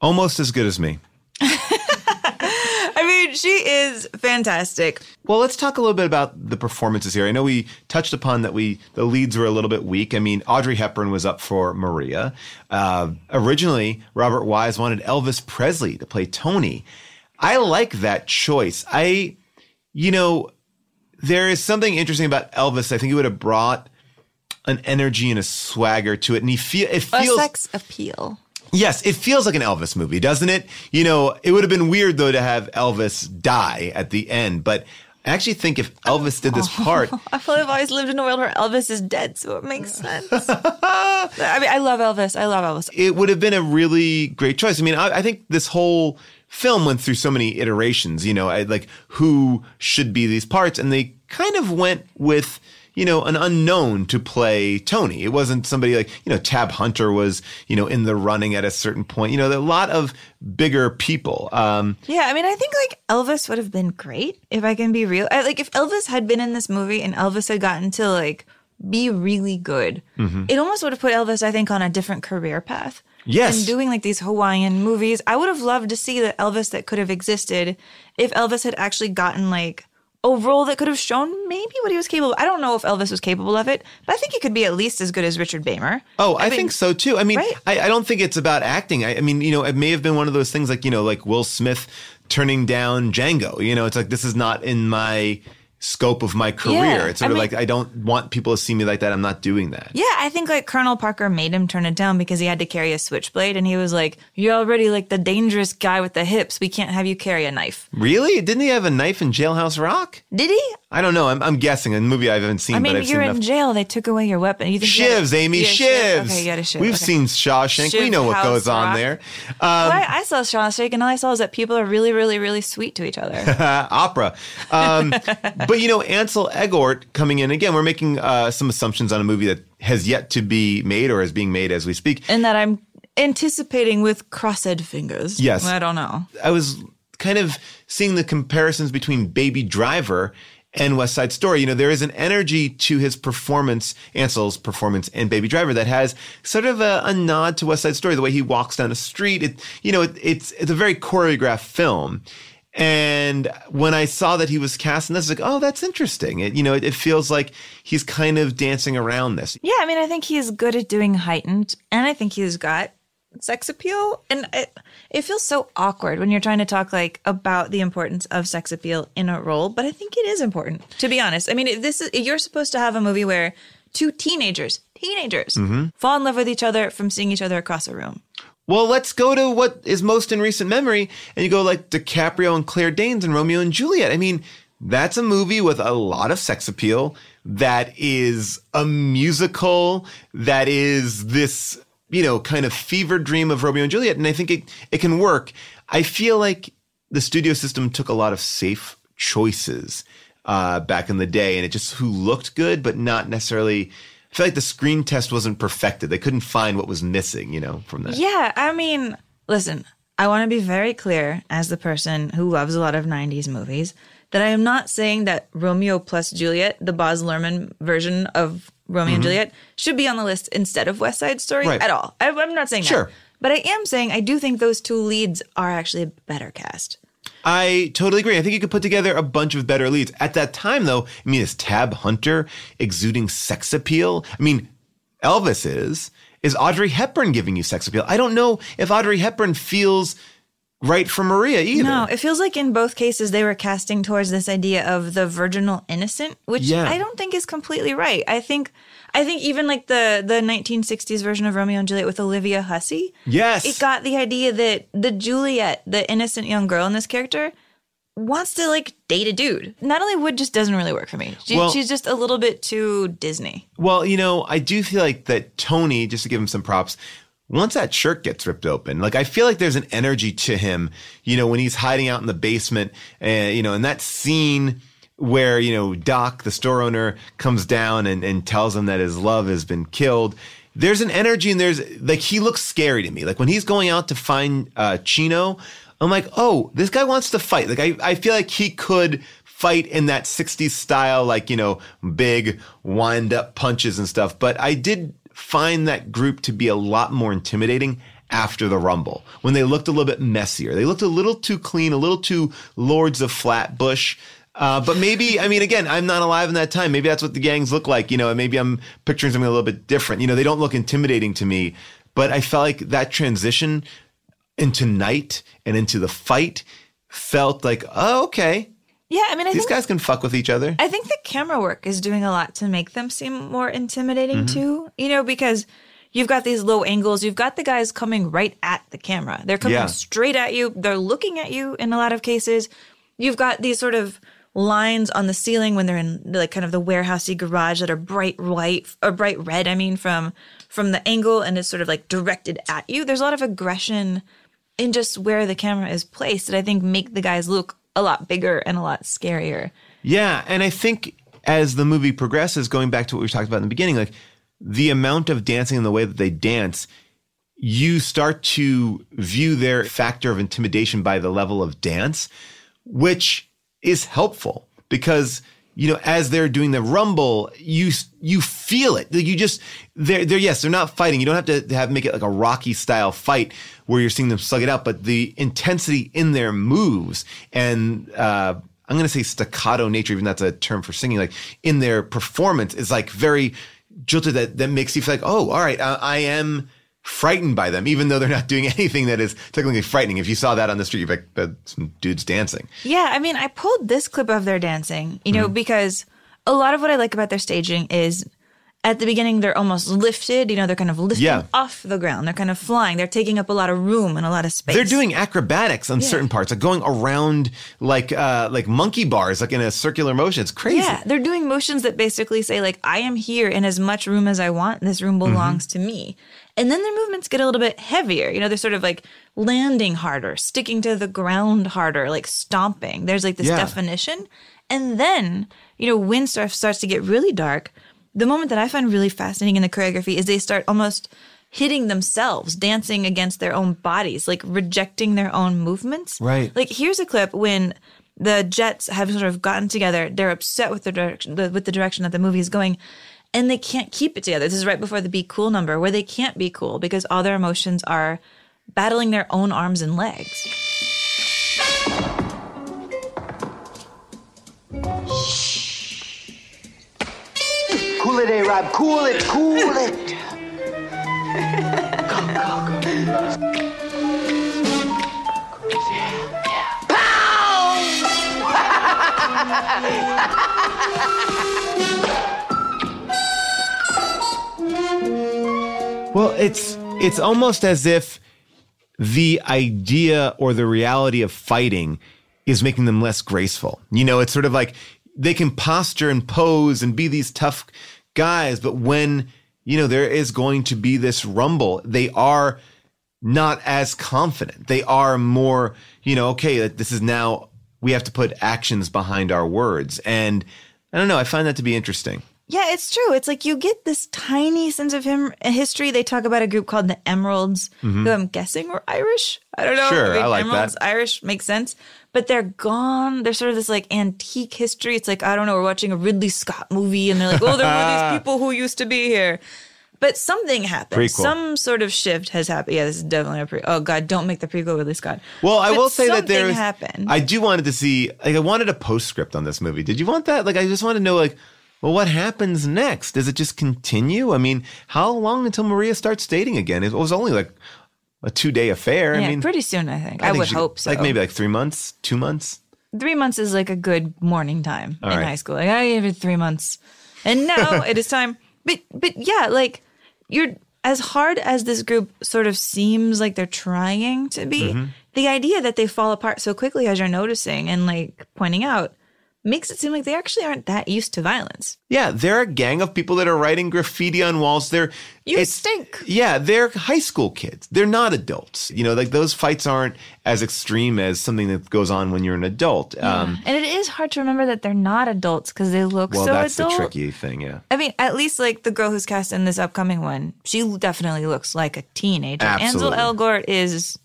Almost as good as me. I mean, she is fantastic. Well, let's talk a little bit about the performances here. I know we touched upon that we the leads were a little bit weak. I mean, Audrey Hepburn was up for Maria. Uh, originally, Robert Wise wanted Elvis Presley to play Tony. I like that choice. I, you know, there is something interesting about Elvis. I think he would have brought an energy and a swagger to it, and he feel it feels A sex appeal. Yes, it feels like an Elvis movie, doesn't it? You know, it would have been weird though to have Elvis die at the end, but I actually think if Elvis did this part, I feel like I've always lived in a world where Elvis is dead, so it makes sense. I mean, I love Elvis. I love Elvis. it would have been a really great choice. I mean, I, I think this whole film went through so many iterations, you know, I, like who should be these parts, and they kind of went with you know an unknown to play Tony. It wasn't somebody like you know Tab Hunter was you know in the running at a certain point. You know, there are a lot of bigger people. Um, Yeah, I mean, I think like Elvis would have been great if I can be real. I, like if Elvis had been in this movie and Elvis had gotten to like be really good, Mhm. it almost would have put Elvis, I think, on a different career path. Yes. And doing like these Hawaiian movies, I would have loved to see the Elvis that could have existed if Elvis had actually gotten like a role that could have shown maybe what he was capable. I don't know if Elvis was capable of it, but I think he could be at least as good as Richard Beymer. Oh, I, mean, think so too. I mean, right? I, I don't think it's about acting. I, I mean, you know, it may have been one of those things like, you know, like Will Smith turning down Django. You know, it's like, this is not in my scope of my career. Yeah, it's sort I of mean- like, I don't want people to see me like that. I'm not doing that. Yeah, I think like Colonel Parker made him turn it down because he had to carry a switchblade and he was like, You're already like the dangerous guy with the hips. We can't have you carry a knife. Really? Didn't he have a knife in Jailhouse Rock? Did he? I don't know. I'm, I'm guessing. A movie I haven't seen, I mean, but I've you're seen in enough. jail. They took away your weapon. You think you a- Shivs, Amy, shivs. Okay, you a shiv. We've okay. seen Shawshank. we know what goes on there. Um, Well, I, I saw Shawshank and all I saw is that people are really, really, really sweet to each other. opera. Um, but you know, Ansel Elgort coming in again. We're making uh, some assumptions on a movie that has yet to be made or is being made as we speak. and that I'm anticipating with crossed fingers. Yes. I don't know. I was kind of seeing the comparisons between Baby Driver and West Side Story. You know, there is an energy to his performance, Ansel's performance in Baby Driver that has sort of a, a nod to West Side Story. The way he walks down a street, it, you know, it, it's it's a very choreographed film. And when I saw that he was cast in this, I was like, oh, that's interesting. It, you know, it, it feels like he's kind of dancing around this. Yeah, I mean, I think he's good at doing heightened, and I think he's got sex appeal. And it, it feels so awkward when you're trying to talk like about the importance of sex appeal in a role, but I think it is important. To be honest, I mean, this is you're supposed to have a movie where two teenagers, teenagers, Mhm. fall in love with each other from seeing each other across a room. Well, let's go to what is most in recent memory, and you go like DiCaprio and Claire Danes and Romeo and Juliet. I mean, that's a movie with a lot of sex appeal. That is a musical. That is this, you know, kind of fever dream of Romeo and Juliet, and I think it it can work. I feel like the studio system took a lot of safe choices uh, back in the day, and it just who looked good, but not necessarily. I feel like the screen test wasn't perfected. They couldn't find what was missing, you know, from that. Yeah, I mean, listen, I want to be very clear as the person who loves a lot of 90s movies that I am not saying that Romeo plus Juliet, the Baz Luhrmann version of Romeo and Mhm. Juliet, should be on the list instead of West Side Story Right. at all. I, I'm not saying Sure. that. But I am saying I do think those two leads are actually a better cast. I totally agree. I think you could put together a bunch of better leads. At that time, though, I mean, is Tab Hunter exuding sex appeal? I mean, Elvis is. Is Audrey Hepburn giving you sex appeal? I don't know if Audrey Hepburn feels right for Maria either. No, it feels like in both cases they were casting towards this idea of the virginal innocent, which Yeah. I don't think is completely right. I think I think even like the the 1960s version of Romeo and Juliet with Olivia Hussey, Yes. it got the idea that the Juliet, the innocent young girl in this character, wants to like date a dude. Natalie Wood just doesn't really work for me. She, Well- she's just a little bit too Disney. Well, you know, I do feel like that Tony, just to give him some props, once that shirt gets ripped open, like I feel like there's an energy to him, you know, when he's hiding out in the basement, and you know, in that scene where, you know, Doc, the store owner, comes down and, and tells him that his love has been killed. There's an energy and there's like he looks scary to me. Like when he's going out to find uh Chino, I'm like, oh, this guy wants to fight. Like I, I feel like he could fight in that 60s style, like, you know, big wind up punches and stuff. But I did find that group to be a lot more intimidating after the Rumble when they looked a little bit messier. They looked a little too clean, a little too Lords of Flatbush. Uh, but maybe, I mean, again, I'm not alive in that time. Maybe that's what the gangs look like, you know, and maybe I'm picturing something a little bit different. You know, they don't look intimidating to me, but I felt like that transition into night and into the fight felt like, oh, okay, Yeah, I mean, I these guys can fuck with each other. I think the camera work is doing a lot to make them seem more intimidating Mhm. too. You know, because you've got these low angles, you've got the guys coming right at the camera. They're coming Yeah. straight at you. They're looking at you in a lot of cases. You've got these sort of lines on the ceiling when they're in like kind of the warehousey garage that are bright white or bright red, I mean, from from the angle and it's sort of like directed at you. There's a lot of aggression in just where the camera is placed that I think make the guys look a lot bigger and a lot scarier. Yeah, and I think as the movie progresses, going back to what we talked about in the beginning, like the amount of dancing and the way that they dance, you start to view their factor of intimidation by the level of dance, which is helpful because you know as they're doing the rumble you you feel it. You just they're they're yes they're not fighting. You don't have to have make it like a rocky style fight where you're seeing them slug it out but the intensity in their moves and uh i'm going to say staccato nature even that's a term for singing like in their performance is like very jilted that that makes you feel like oh all right I, I am frightened by them even though they're not doing anything that is technically frightening if you saw that on the street you'd be like some dudes dancing Yeah, I mean, I pulled this clip of their dancing, you know, because a lot of what I like about their staging is at the beginning they're almost lifted, you know, they're kind of lifting Yeah. off the ground. They're kind of flying. They're taking up a lot of room and a lot of space. They're doing acrobatics on Yeah. certain parts, like going around like uh like monkey bars, like in a circular motion. It's crazy. Yeah, they're doing motions that basically say like I am here in as much room as I want. This room Mm-hmm. belongs to me. And then their movements get a little bit heavier. You know, they're sort of like landing harder, sticking to the ground harder, like stomping. There's like this Yeah. definition. And then, you know, when stuff starts to get really dark, the moment that I find really fascinating in the choreography is they start almost hitting themselves, dancing against their own bodies, like rejecting their own movements. Right. Like here's a clip when the Jets have sort of gotten together. They're upset with the direction the, with the direction that the movie is going, and they can't keep it together. This is right before the "Be Cool" number, where they can't be cool because all their emotions are battling their own arms and legs. Cool it, eh, A-Rab. Cool it, cool it. go, go, go. Well, it's it's almost as if the idea or the reality of fighting is making them less graceful. You know, it's sort of like they can posture and pose and be these tough guys, but when, you know, there is going to be this rumble, they are not as confident. They are more, you know, okay, this is now we have to put actions behind our words. And I don't know, I find that to be interesting. Yeah, it's true. It's like you get this tiny sense of him history. They talk about a group called the Emeralds, Mhm. who I'm guessing were Irish. I don't know. Sure, mean, I like Emeralds, that. Irish makes sense, but they're gone. They're sort of this like antique history. It's like I don't know. We're watching a Ridley Scott movie, and they're like, oh, there were these people who used to be here. But something happened. Prequel. Some sort of shift has happened. Yeah, this is definitely a pre. Oh God, don't make the prequel Ridley Scott. Well, I But will say that something there's. happened. I do wanted to see. Like, I wanted a postscript on this movie. Did you want that? Like, I just want to know, like, well, what happens next? Does it just continue? I mean, how long until Maria starts dating again? It was only like a two day affair. yeah, I mean, pretty soon. I think. I, think would she- hope so. Like maybe like three months, two months. three months is like a good morning time All in right. high school. Like I gave it three months, and now it is time. But but yeah, like you're as hard as this group sort of seems like they're trying to be. Mm-hmm. The idea that they fall apart so quickly, as you're noticing and like pointing out, makes it seem like they actually aren't that used to violence. Yeah, they're a gang of people that are writing graffiti on walls. They're You stink. Yeah, they're high school kids. They're not adults. You know, like those fights aren't as extreme as something that goes on when you're an adult. Um, and it is hard to remember that they're not adults because they look well, so that's adult. the tricky thing. Yeah. I mean, at least like the girl who's cast in this upcoming one, she definitely looks like a teenager. Absolutely. Ansel Elgort is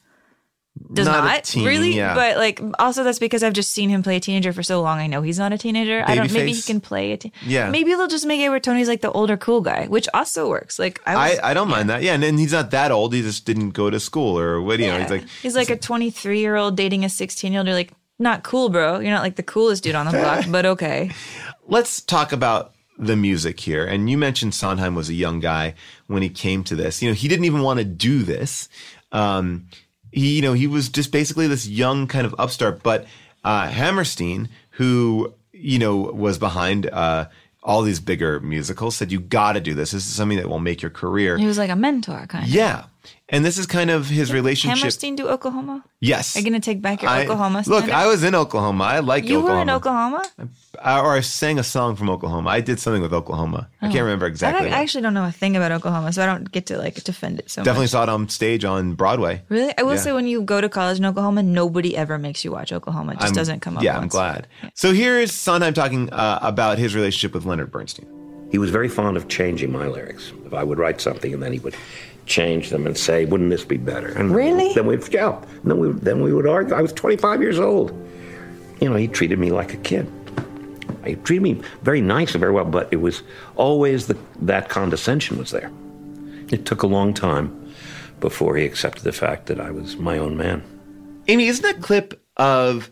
does Not not, teen, really, yeah. but like also that's because I've just seen him play a teenager for so long. I know he's not a teenager. I don't. Maybe he can play a teen. Yeah. Maybe they'll just make it where Tony's like the older cool guy, which also works. Like I, was, I, I don't mind that. Yeah, and then he's not that old. He just didn't go to school or what. You know, he's like he's like a 23 year old dating a 16 year old. You're like not cool, bro. You're not like the coolest dude on the block, but okay. let's talk about the music here. And you mentioned Sondheim was a young guy when he came to this. You know, he didn't even want to do this. Um, he, you know, he was just basically this young kind of upstart. But uh, Hammerstein, who you know was behind uh, all these bigger musicals, said you got to do this. This is something that will make your career. He was like a mentor kind of. Yeah, and this is kind of his relationship. Hammerstein do Oklahoma? Yes. Are you gonna take back your I- Oklahoma? Look. I was in Oklahoma. I like You Oklahoma. were in Oklahoma? Uh, or I sang a song from Oklahoma. I did something with Oklahoma. I can't Oh. remember exactly. I. I actually don't know a thing about Oklahoma, so I don't get to like defend it so Definitely much. saw it on stage on Broadway. Really, I will Yeah. say when you go to college in Oklahoma, nobody ever makes you watch Oklahoma. It just I'm- doesn't come up. Yeah, I'm once. glad. So here's Sondheim talking uh, about his relationship with Leonard Bernstein. He was very fond of changing my lyrics. If I would write something and then he would change them and say, "Wouldn't this be better?" And Really? Then we'd yeah. And then we then we would argue. I was 25 years old. You know, he treated me like a kid. He treated me very nice and very well, but it was always the, that condescension was there. It took a long time before he accepted the fact that I was my own man. Amy, isn't that clip of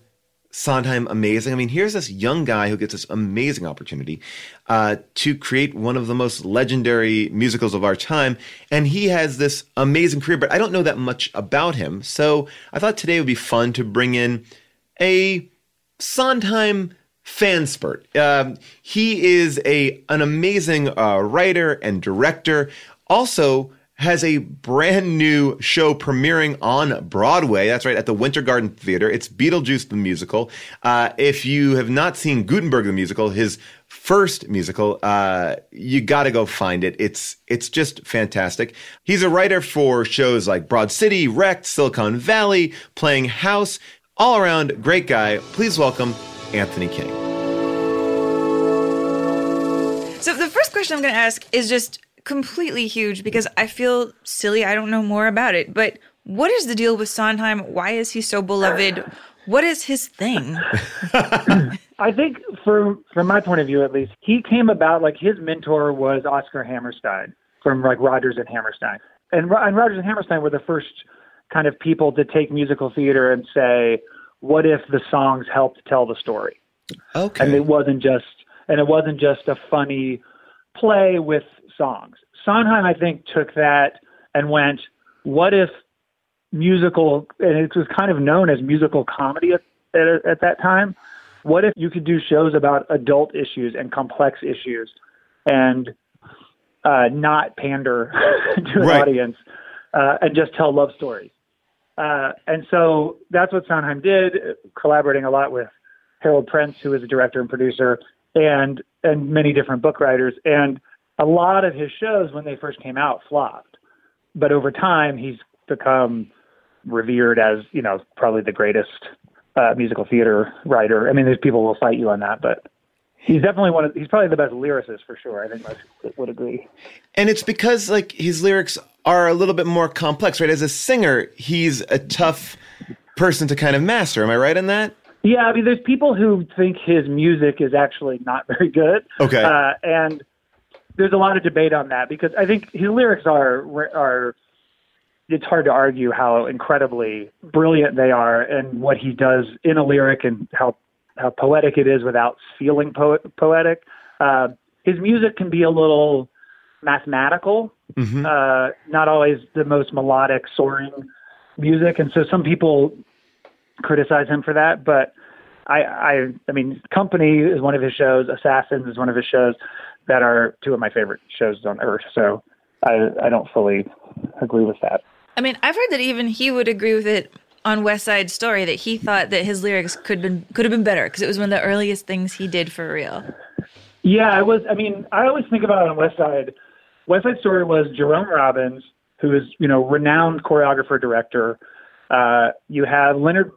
Sondheim amazing? I mean, here's this young guy who gets this amazing opportunity uh, to create one of the most legendary musicals of our time, and he has this amazing career. But I don't know that much about him, so I thought today would be fun to bring in a Sondheim fan spurt. Um, he is a an amazing uh, writer and director. Also has a brand new show premiering on Broadway. That's right, at the Winter Garden Theater. It's Beetlejuice the musical. Uh, if you have not seen Gutenberg the musical, his first musical, uh, you got to go find it. It's it's just fantastic. He's a writer for shows like Broad City, Wrecked, Silicon Valley, Playing House. All around great guy. Please welcome Anthony King. So the first question I'm going to ask is just completely huge because I feel silly. I don't know more about it. But what is the deal with Sondheim? Why is he so beloved? What is his thing? I think, from from my point of view at least, he came about like his mentor was Oscar Hammerstein from like Rodgers and Hammerstein, and, and Rodgers and Hammerstein were the first kind of people to take musical theater and say, what if the songs helped tell the story? Okay. And it wasn't just and it wasn't just a funny play with songs. Sondheim, I think, took that and went, what if musical and it was kind of known as musical comedy at, at, at that time. What if you could do shows about adult issues and complex issues and uh, not pander to an Right. audience uh, and just tell love stories? Uh, and so that's what Sondheim did, collaborating a lot with Harold Prince, who is a director and producer, and and many different book writers. And a lot of his shows, when they first came out, flopped. But over time, he's become revered as you know probably the greatest uh, musical theater writer. I mean, there's people will fight you on that, but he's definitely one of he's probably the best lyricist for sure. I think most would agree. And it's because like his lyrics are a little bit more complex, right? As a singer, he's a tough person to kind of master. Am I right in that? Yeah, I mean, there's people who think his music is actually not very good. Okay. Uh, and there's a lot of debate on that because I think his lyrics are are it's hard to argue how incredibly brilliant they are and what he does in a lyric and how how poetic it is without feeling po- poetic. Uh, his music can be a little mathematical, Mm-hmm. uh, not always the most melodic, soaring music, and so some people criticize him for that. But I, I, I mean, Company is one of his shows. Assassins is one of his shows that are two of my favorite shows on earth. So I, I don't fully agree with that. I mean, I've heard that even he would agree with it on West Side Story that he thought that his lyrics could been could have been better because it was one of the earliest things he did for real. Yeah, I was. I mean, I always think about it on West Side. West Side Story was Jerome Robbins, who is you know renowned choreographer director. Uh, you have Leonard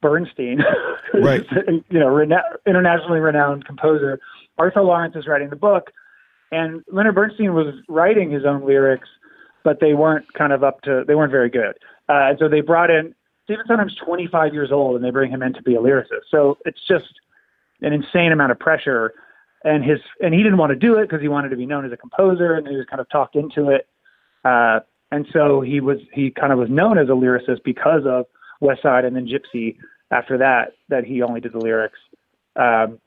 Bernstein, Right. you know rena- internationally renowned composer. Arthur Laurents is writing the book, and Leonard Bernstein was writing his own lyrics, but they weren't kind of up to. They weren't very good. Uh, and so they brought in Stephen Sondheim's 25 years old, and they bring him in to be a lyricist. So it's just an insane amount of pressure and his and he didn't want to do it because he wanted to be known as a composer and he was kind of talked into it uh and so he was he kind of was known as a lyricist because of west side and then gypsy after that that he only did the lyrics um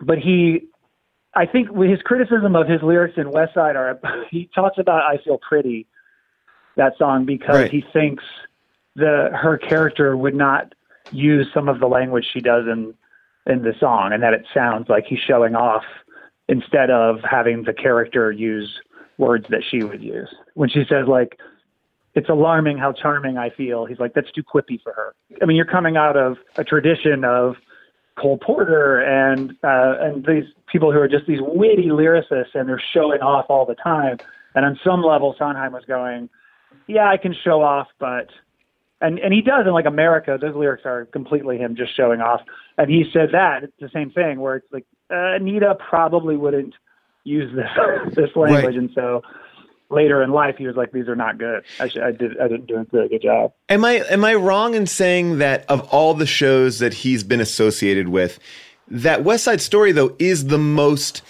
but he i think with his criticism of his lyrics in west side are he talks about i feel pretty that song because Right. he thinks the her character would not use some of the language she does in in the song and that it sounds like he's showing off instead of having the character use words that she would use when she says like it's alarming how charming I feel. He's like, that's too quippy for her. I mean, you're coming out of a tradition of Cole Porter and uh, and these people who are just these witty lyricists and they're showing off all the time. And on some level, Sondheim was going, yeah, I can show off, but and and he does in like America. Those lyrics are completely him just showing off. And he said that it's the same thing where it's like uh, Anita probably wouldn't use this this language, Right. and so later in life he was like, these are not good. I should, I did I didn't do a good job. Am I am I wrong in saying that of all the shows that he's been associated with, that West Side Story though is the most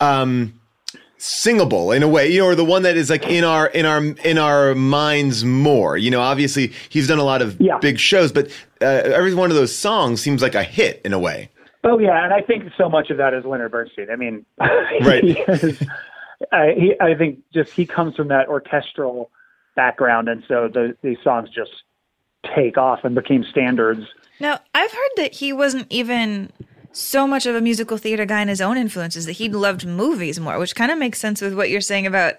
um, singable in a way, you know, or the one that is like in our in our in our minds more. You know, obviously he's done a lot of big shows, but uh, every one of those songs seems like a hit in a way. Oh yeah, and I think so much of that is Leonard Bernstein. I mean, Right. I, he, I think just he comes from that orchestral background, and so the, these songs just take off and became standards. Now, I've heard that he wasn't even so much of a musical theater guy in his own influences that he loved movies more, which kind of makes sense with what you're saying about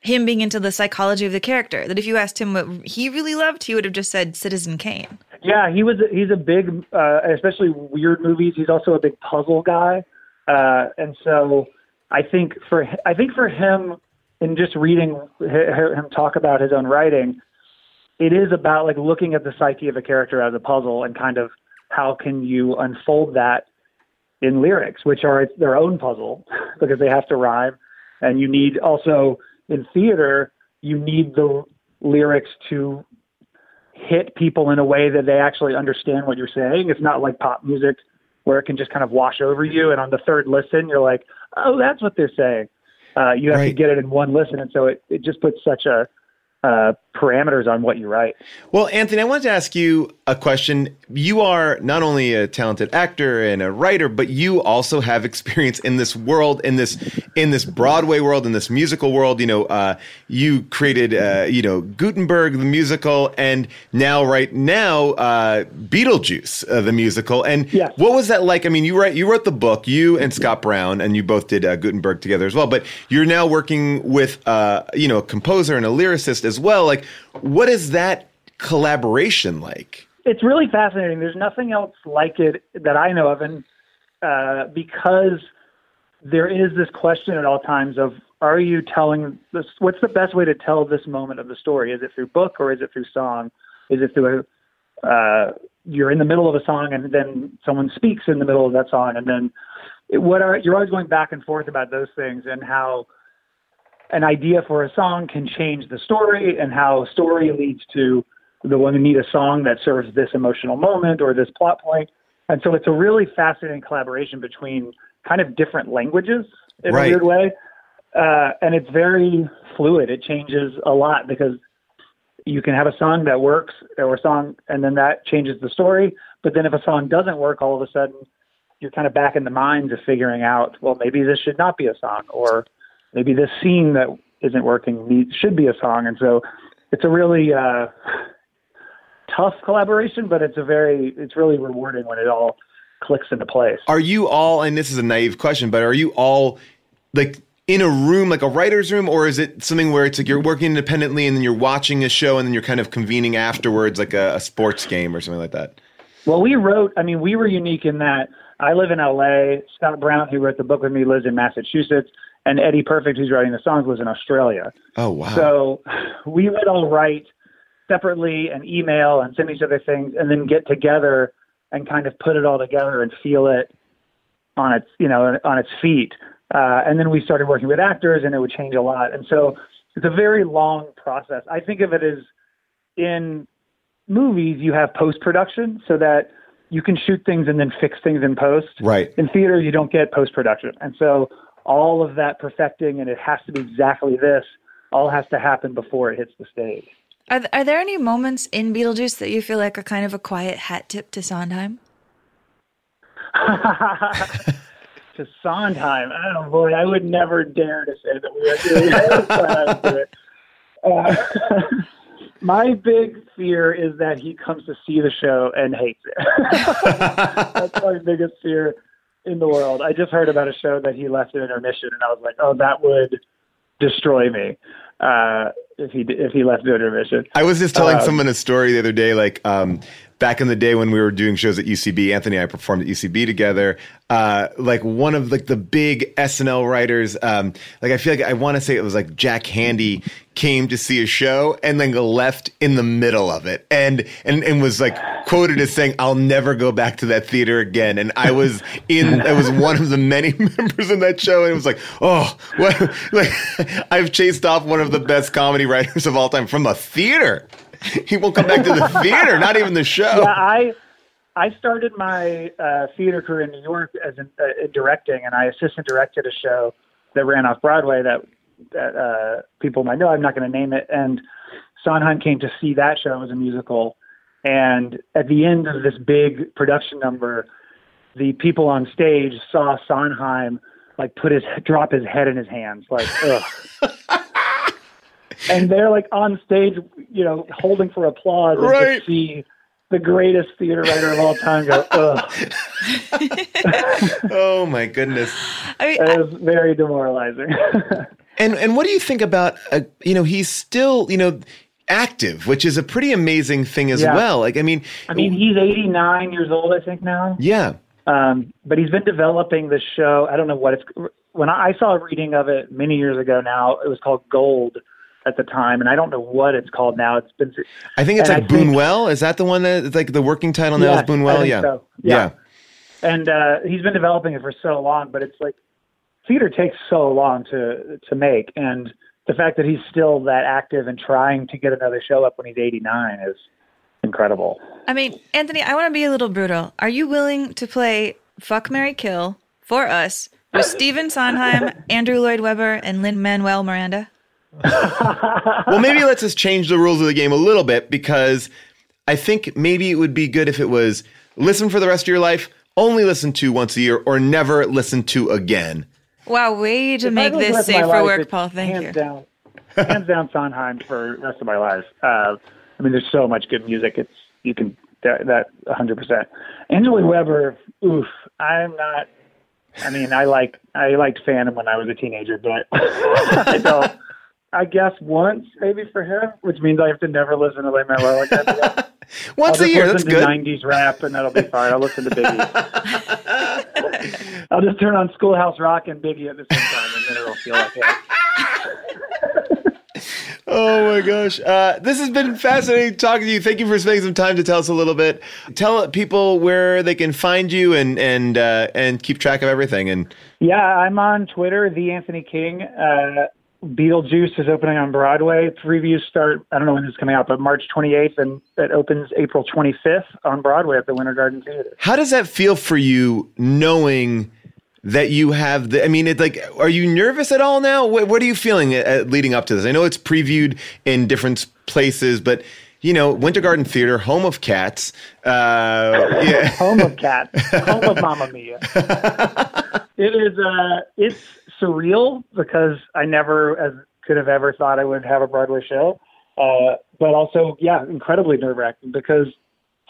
him being into the psychology of the character. That if you asked him what he really loved, he would have just said Citizen Kane. Yeah, he was. He's a big, uh, especially weird movies. He's also a big puzzle guy, uh, and so I think for I think for him, in just reading him talk about his own writing, it is about like looking at the psyche of a character as a puzzle and kind of how can you unfold that in lyrics, which are their own puzzle because they have to rhyme, and you need also in theater you need the lyrics to hit people in a way that they actually understand what you're saying. It's not like pop music where it can just kind of wash over you, and on the third listen you're like, oh, that's what they're saying. Uh, you have to get it in one listen, and so it, it just puts such a uh, parameters on what you write. Well, Anthony, I wanted to ask you a question. You are not only a talented actor and a writer, but you also have experience in this world, in this in this Broadway world, in this musical world. You know, uh, you created, uh, you know, Gutenberg the musical, and now, right now, uh, Beetlejuice uh, the musical. And what was that like? I mean, you write, you wrote the book, you and Scott Brown, and you both did uh, Gutenberg together as well. But you're now working with, uh, you know, a composer and a lyricist as well. Like, what is that collaboration like? It's really fascinating. There's nothing else like it that I know of, and uh, because there is this question at all times of are you telling this what's the best way to tell this moment of the story is it through book or is it through song is it through a, uh, you're in the middle of a song and then someone speaks in the middle of that song and then it, what are you're always going back and forth about those things and how an idea for a song can change the story and how story leads to the one who need a song that serves this emotional moment or this plot point. and so it's a really fascinating collaboration between kind of different languages in Right. a weird way uh, and it's very fluid. It changes a lot because you can have a song that works or a song, and then that changes the story. But then if a song doesn't work, all of a sudden you're kind of back in the minds of figuring out, well, maybe this should not be a song, or maybe this scene that isn't working needs, should be a song. And so it's a really uh, tough collaboration, but it's a very, it's really rewarding when it all clicks into place. Are you all, and this is a naive question, but are you all like in a room, like a writer's room, or is it something where it's like you're working independently and then you're watching a show and then you're kind of convening afterwards, like a, a sports game or something like that? Well, we wrote, I mean, we were unique in that I live in LA. Scott Brown, who wrote the book with me, lives in Massachusetts. And Eddie Perfect, who's writing the songs, was in Australia. Oh, wow. So we would all write separately and email and send each other things and then get together and kind of put it all together and feel it on its, you know, on its feet. Uh, and then we started working with actors and it would change a lot. And so it's a very long process. I think of it as in movies, you have post production so that you can shoot things and then fix things in post. Right. In theater, you don't get post production. And so all of that perfecting and it has to be exactly this all has to happen before it hits the stage. Are, th- are there any moments in Beetlejuice that you feel like are kind of a quiet hat tip to Sondheim? to Sondheim. Oh boy, I would never dare to say that we are doing it. Uh, my big fear is that he comes to see the show and hates it. That's my biggest fear in the world. I just heard about a show that he left at intermission, and I was like, oh, that would destroy me uh, if he if he left at intermission. I was just telling Um, someone a story the other day, like um, back in the day when we were doing shows at UCB. Anthony and I performed at UCB together. Uh, like one of like the big SNL writers, um, like I feel like I want to say it was like Jack Handey came to see a show and then left in the middle of it, and and and was like quoted as saying, "I'll never go back to that theater again." And I was in, I was one of the many members in that show, and it was like, oh, what? Like I've chased off one of the best comedy writers of all time from a theater. He won't come back to the theater, not even the show. Yeah, I I started my uh, theater career in New York as in, uh, in directing, and I assistant directed a show that ran off Broadway that that uh, people might know. I'm not going to name it. And Sondheim came to see that show as a musical, and at the end of this big production number, the people on stage saw Sondheim like put his drop his head in his hands, like ugh. and they're like on stage, you know, holding for applause and Right. to see the greatest theater writer of all time go, ugh. oh my goodness. I mean, it was very demoralizing. And and what do you think about uh, you know he's still you know active, which is a pretty amazing thing as Yeah. well. Like I mean, I mean, he's 89 years old, I think now. yeah, Um, but he's been developing this show. I don't know what it's. When I, I saw a reading of it many years ago now, it was called Gold at the time, and I don't know what it's called now. It's been. I think it's and like Buñuel. Is that the one that it's like the working title now Yes, is Buñuel? Yeah. so. yeah, Yeah. and uh, he's been developing it for so long. But it's like theater takes so long to to make, and the fact that he's still that active and trying to get another show up when he's 89 is incredible. I mean, Anthony, I want to be a little brutal. Are you willing to play Fuck Mary Kill for us with Stephen Sondheim, Andrew Lloyd Webber, and Lin Manuel Miranda? well, maybe let's just change the rules of the game a little bit because I think maybe it would be good if it was listen for the rest of your life, only listen to once a year, or never listen to again. Wow, way to If make this rest safe for life, work, Paul. Thank hands you. Down, hands down, Sondheim for the rest of my life. Uh, I mean, there's so much good music. It's you can that that 100. percent Andrew Lloyd Webber, oof. I'm not. I mean, I like I liked Phantom when I was a teenager, but I don't. I guess once maybe for him, which means I have to never listen to Lin Manuel again. Once I'll a year, listen that's to good. 90s rap, and that'll be fine. I'll listen to Biggie. I'll just turn on Schoolhouse Rock and Biggie at the same time, and then it'll feel like it. Oh my gosh. Uh, this has been fascinating talking to you. Thank you for spending some time to tell us a little bit. Tell people where they can find you and and uh, and keep track of everything. And Yeah, I'm on Twitter, the Anthony King. Uh, Beetlejuice is opening on Broadway. Previews start, I don't know when is coming out, but March 28th, and it opens April 25th on Broadway at the Winter Garden Theater. how does that feel for you knowing that you have the, I mean, it like, are you nervous at all now? What, what are you feeling uh, leading up to this? I know it's previewed in different places, but you know, Winter Garden Theater, home of cats. Uh, yeah. home of cats, home of Mamma Mia. it is. Uh, it's surreal because I never as could have ever thought I would have a Broadway show. Uh, but also, yeah, incredibly nerve wracking because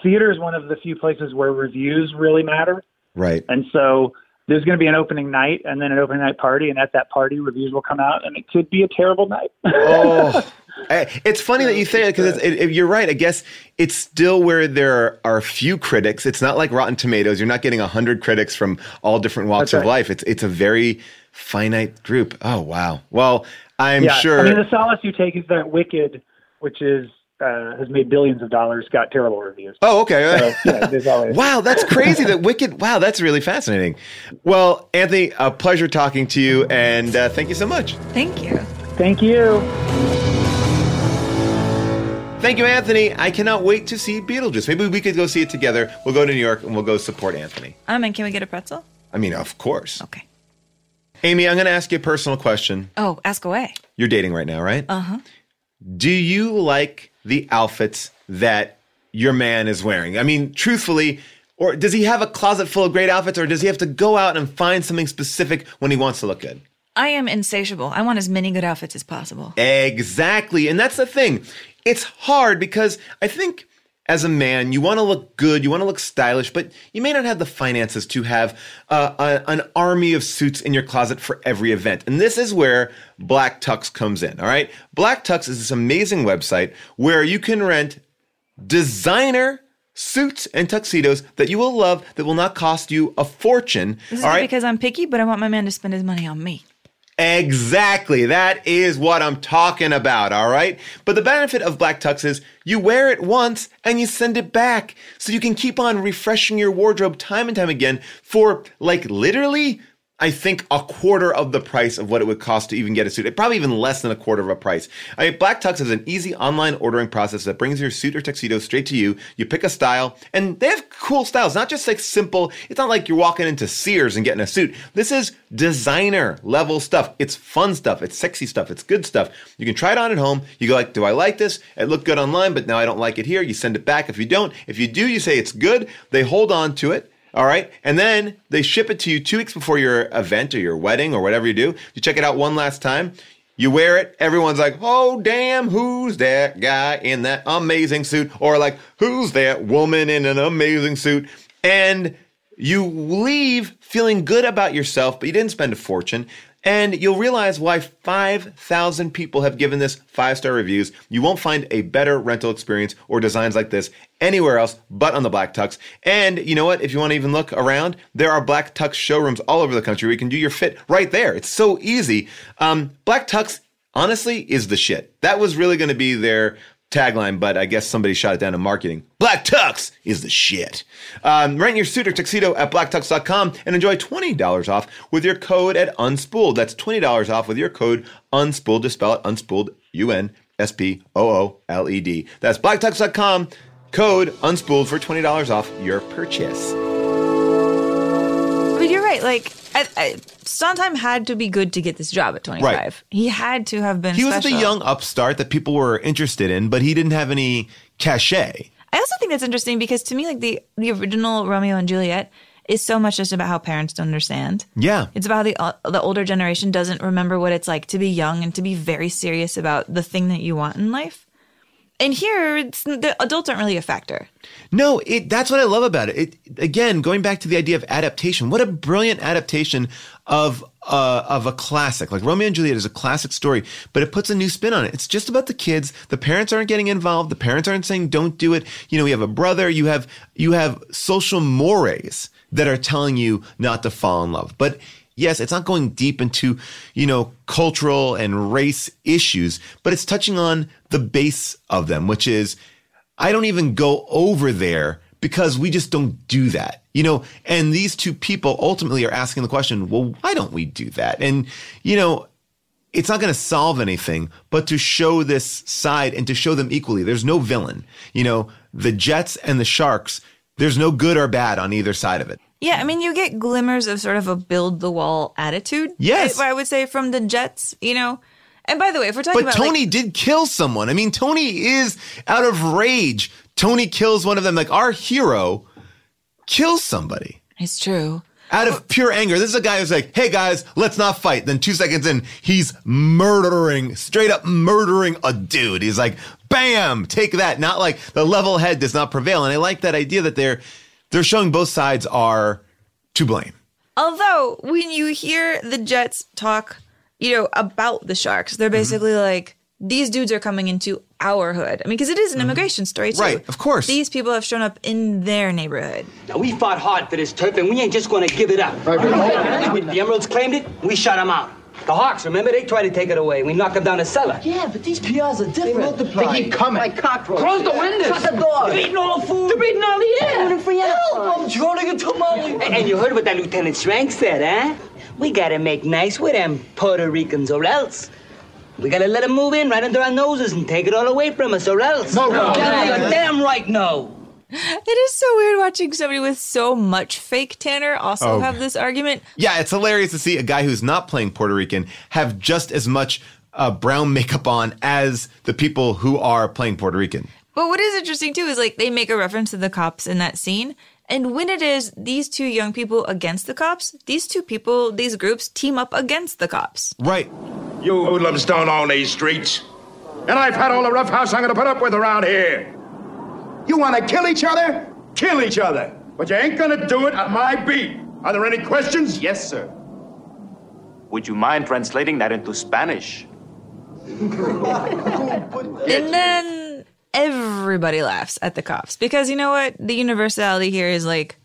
theater is one of the few places where reviews really matter. Right. And so there's going to be an opening night and then an opening night party, and at that party, reviews will come out, and it could be a terrible night. oh, it's funny that you say it because it, it, you're right. I guess it's still where there are a few critics. It's not like Rotten Tomatoes. You're not getting a hundred critics from all different walks of life. It's it's a very finite group. Oh wow. Well, I'm yeah, sure. I mean, the solace you take is that Wicked, which is uh, has made billions of dollars, got terrible reviews. Oh, okay. So, yeah, always Wow, that's crazy. that Wicked. Wow, that's really fascinating. Well, Anthony, a pleasure talking to you, and uh, thank you so much. Thank you. Thank you. Thank you, Anthony. I cannot wait to see Beetlejuice. Maybe we could go see it together. We'll go to New York and we'll go support Anthony. Um, and can we get a pretzel? I mean, of course. Okay. Amy, I'm going to ask you a personal question. Oh, ask away. You're dating right now, right? Uh huh. Do you like the outfits that your man is wearing? I mean, truthfully, or does he have a closet full of great outfits, or does he have to go out and find something specific when he wants to look good? I am insatiable. I want as many good outfits as possible. Exactly. And that's the thing. It's hard because I think as a man, you want to look good, you want to look stylish, but you may not have the finances to have uh, a, an army of suits in your closet for every event. And this is where Black Tux comes in. All right. Black Tux is this amazing website where you can rent designer suits and tuxedos that you will love that will not cost you a fortune. This is right. because I'm picky, but I want my man to spend his money on me. Exactly. That is what I'm talking about, all right? But the benefit of Black Tux is you wear it once and you send it back. So you can keep on refreshing your wardrobe time and time again for like literally I think a quarter of the price of what it would cost to even get a suit. It Probably even less than a quarter of a price. I mean, Black Tux has an easy online ordering process that brings your suit or tuxedo straight to you. You pick a style, and they have cool styles, not just like simple. It's not like you're walking into Sears and getting a suit. This is designer level stuff. It's fun stuff. It's sexy stuff. It's good stuff. You can try it on at home. You go like, do I like this? It looked good online, but now I don't like it here. You send it back. If you don't, if you do, you say it's good. They hold on to it. All right. And then they ship it to you two weeks before your event or your wedding or whatever you do. You check it out one last time. You wear it. Everyone's like, oh, damn, who's that guy in that amazing suit? Or like, who's that woman in an amazing suit? And you leave feeling good about yourself, but you didn't spend a fortune. And you'll realize why 5,000 people have given this five star reviews. You won't find a better rental experience or designs like this anywhere else but on the Black Tux. And you know what? If you want to even look around, there are Black Tux showrooms all over the country where you can do your fit right there. It's so easy. Um, Black Tux, honestly, is the shit. That was really going to be their tagline, but I guess somebody shot it down in marketing. Black Tux is the shit. Um, rent your suit or tuxedo at blacktux.com and enjoy $20 off with your code at Unspooled. That's $20 off with your code Unspooled. to spell it Unspooled, U N S P O O L E D. That's blacktux.com, code Unspooled for $20 off your purchase. Right. Like, I, I, Sondheim had to be good to get this job at 25. Right. He had to have been He was special. the young upstart that people were interested in, but he didn't have any cachet. I also think that's interesting because to me, like the the original Romeo and Juliet is so much just about how parents don't understand. Yeah. It's about how the the older generation doesn't remember what it's like to be young and to be very serious about the thing that you want in life. And here, the adults aren't really a factor. No, it that's what I love about it. It again, going back to the idea of adaptation. What a brilliant adaptation of uh, of a classic. Like Romeo and Juliet is a classic story, but it puts a new spin on it. It's just about the kids. The parents aren't getting involved. The parents aren't saying don't do it. You know, you have a brother, you have you have social mores that are telling you not to fall in love. But yes, it's not going deep into, you know, cultural and race issues, but it's touching on the base of them, which is I don't even go over there because we just don't do that. You know, and these two people ultimately are asking the question, well, why don't we do that? And, you know, it's not going to solve anything, but to show this side and to show them equally, there's no villain. You know, the Jets and the Sharks, there's no good or bad on either side of it. Yeah, I mean, you get glimmers of sort of a build the wall attitude. Yes. I, I would say from the Jets, you know. And by the way, if we're talking But about Tony like, did kill someone. I mean, Tony is out of rage. Tony kills one of them. Like our hero kills somebody. It's true. Out of pure anger. This is a guy who's like, hey guys, let's not fight. Then two seconds in, he's murdering, straight up murdering a dude. He's like, bam, take that. Not like the level head does not prevail. And I like that idea that they're they're showing both sides are to blame. Although when you hear the Jets talk, you know, about the Sharks, Mm-hmm. they're basically like, these dudes are coming into our hood. I mean, because it is an immigration story too. Mm-hmm. Right, of course. These people have shown up in their neighborhood. Now, we fought hard for this turf, and we ain't just gonna give it up. the Emeralds claimed it, we shut them out. The Hawks, remember, they tried to take it away. We knocked them down the cellar. Yeah, but these PRs are different. They multiply. They keep coming. Like cockroaches. Close the windows. Shut the door. They're eating all the food. They're eating all the air. Food and free Help, I'm drowning in tamale. And, and you heard what that Lieutenant Schrank said, huh? We gotta make nice with them Puerto Ricans, or else. We gotta let them move in right under our noses and take it all away from us, or else. No, no. Yeah, you're damn right, no. It is so weird watching somebody with so much fake Tanner also Oh. have this argument. Yeah, it's hilarious to see a guy who's not playing Puerto Rican have just as much uh, brown makeup on as the people who are playing Puerto Rican. But what is interesting too is like they make a reference to the cops in that scene. And when it is these two young people against the cops, these two people, these groups team up against the cops. Right. You hoodlums don't own these streets. And I've had all the rough house I'm gonna put up with around here. You wanna kill each other? Kill each other. But you ain't gonna do it at my beat. Are there any questions? Yes, sir. Would you mind translating that into Spanish? And then everybody laughs at the cops because you know what? The universality here is like,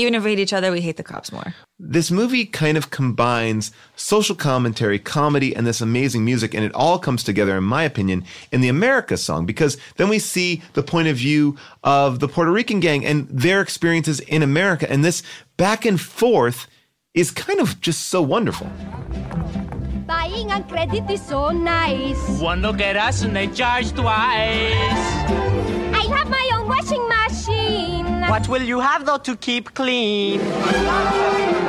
even if we hate each other, we hate the cops more. This movie kind of combines social commentary, comedy, and this amazing music, and it all comes together, in my opinion, in the America song, because then we see the point of view of the Puerto Rican gang and their experiences in America. And this back and forth is kind of just so wonderful. Buying on credit is so nice. One look at us and they charge twice. I have my own washing machine. What will you have though to keep clean?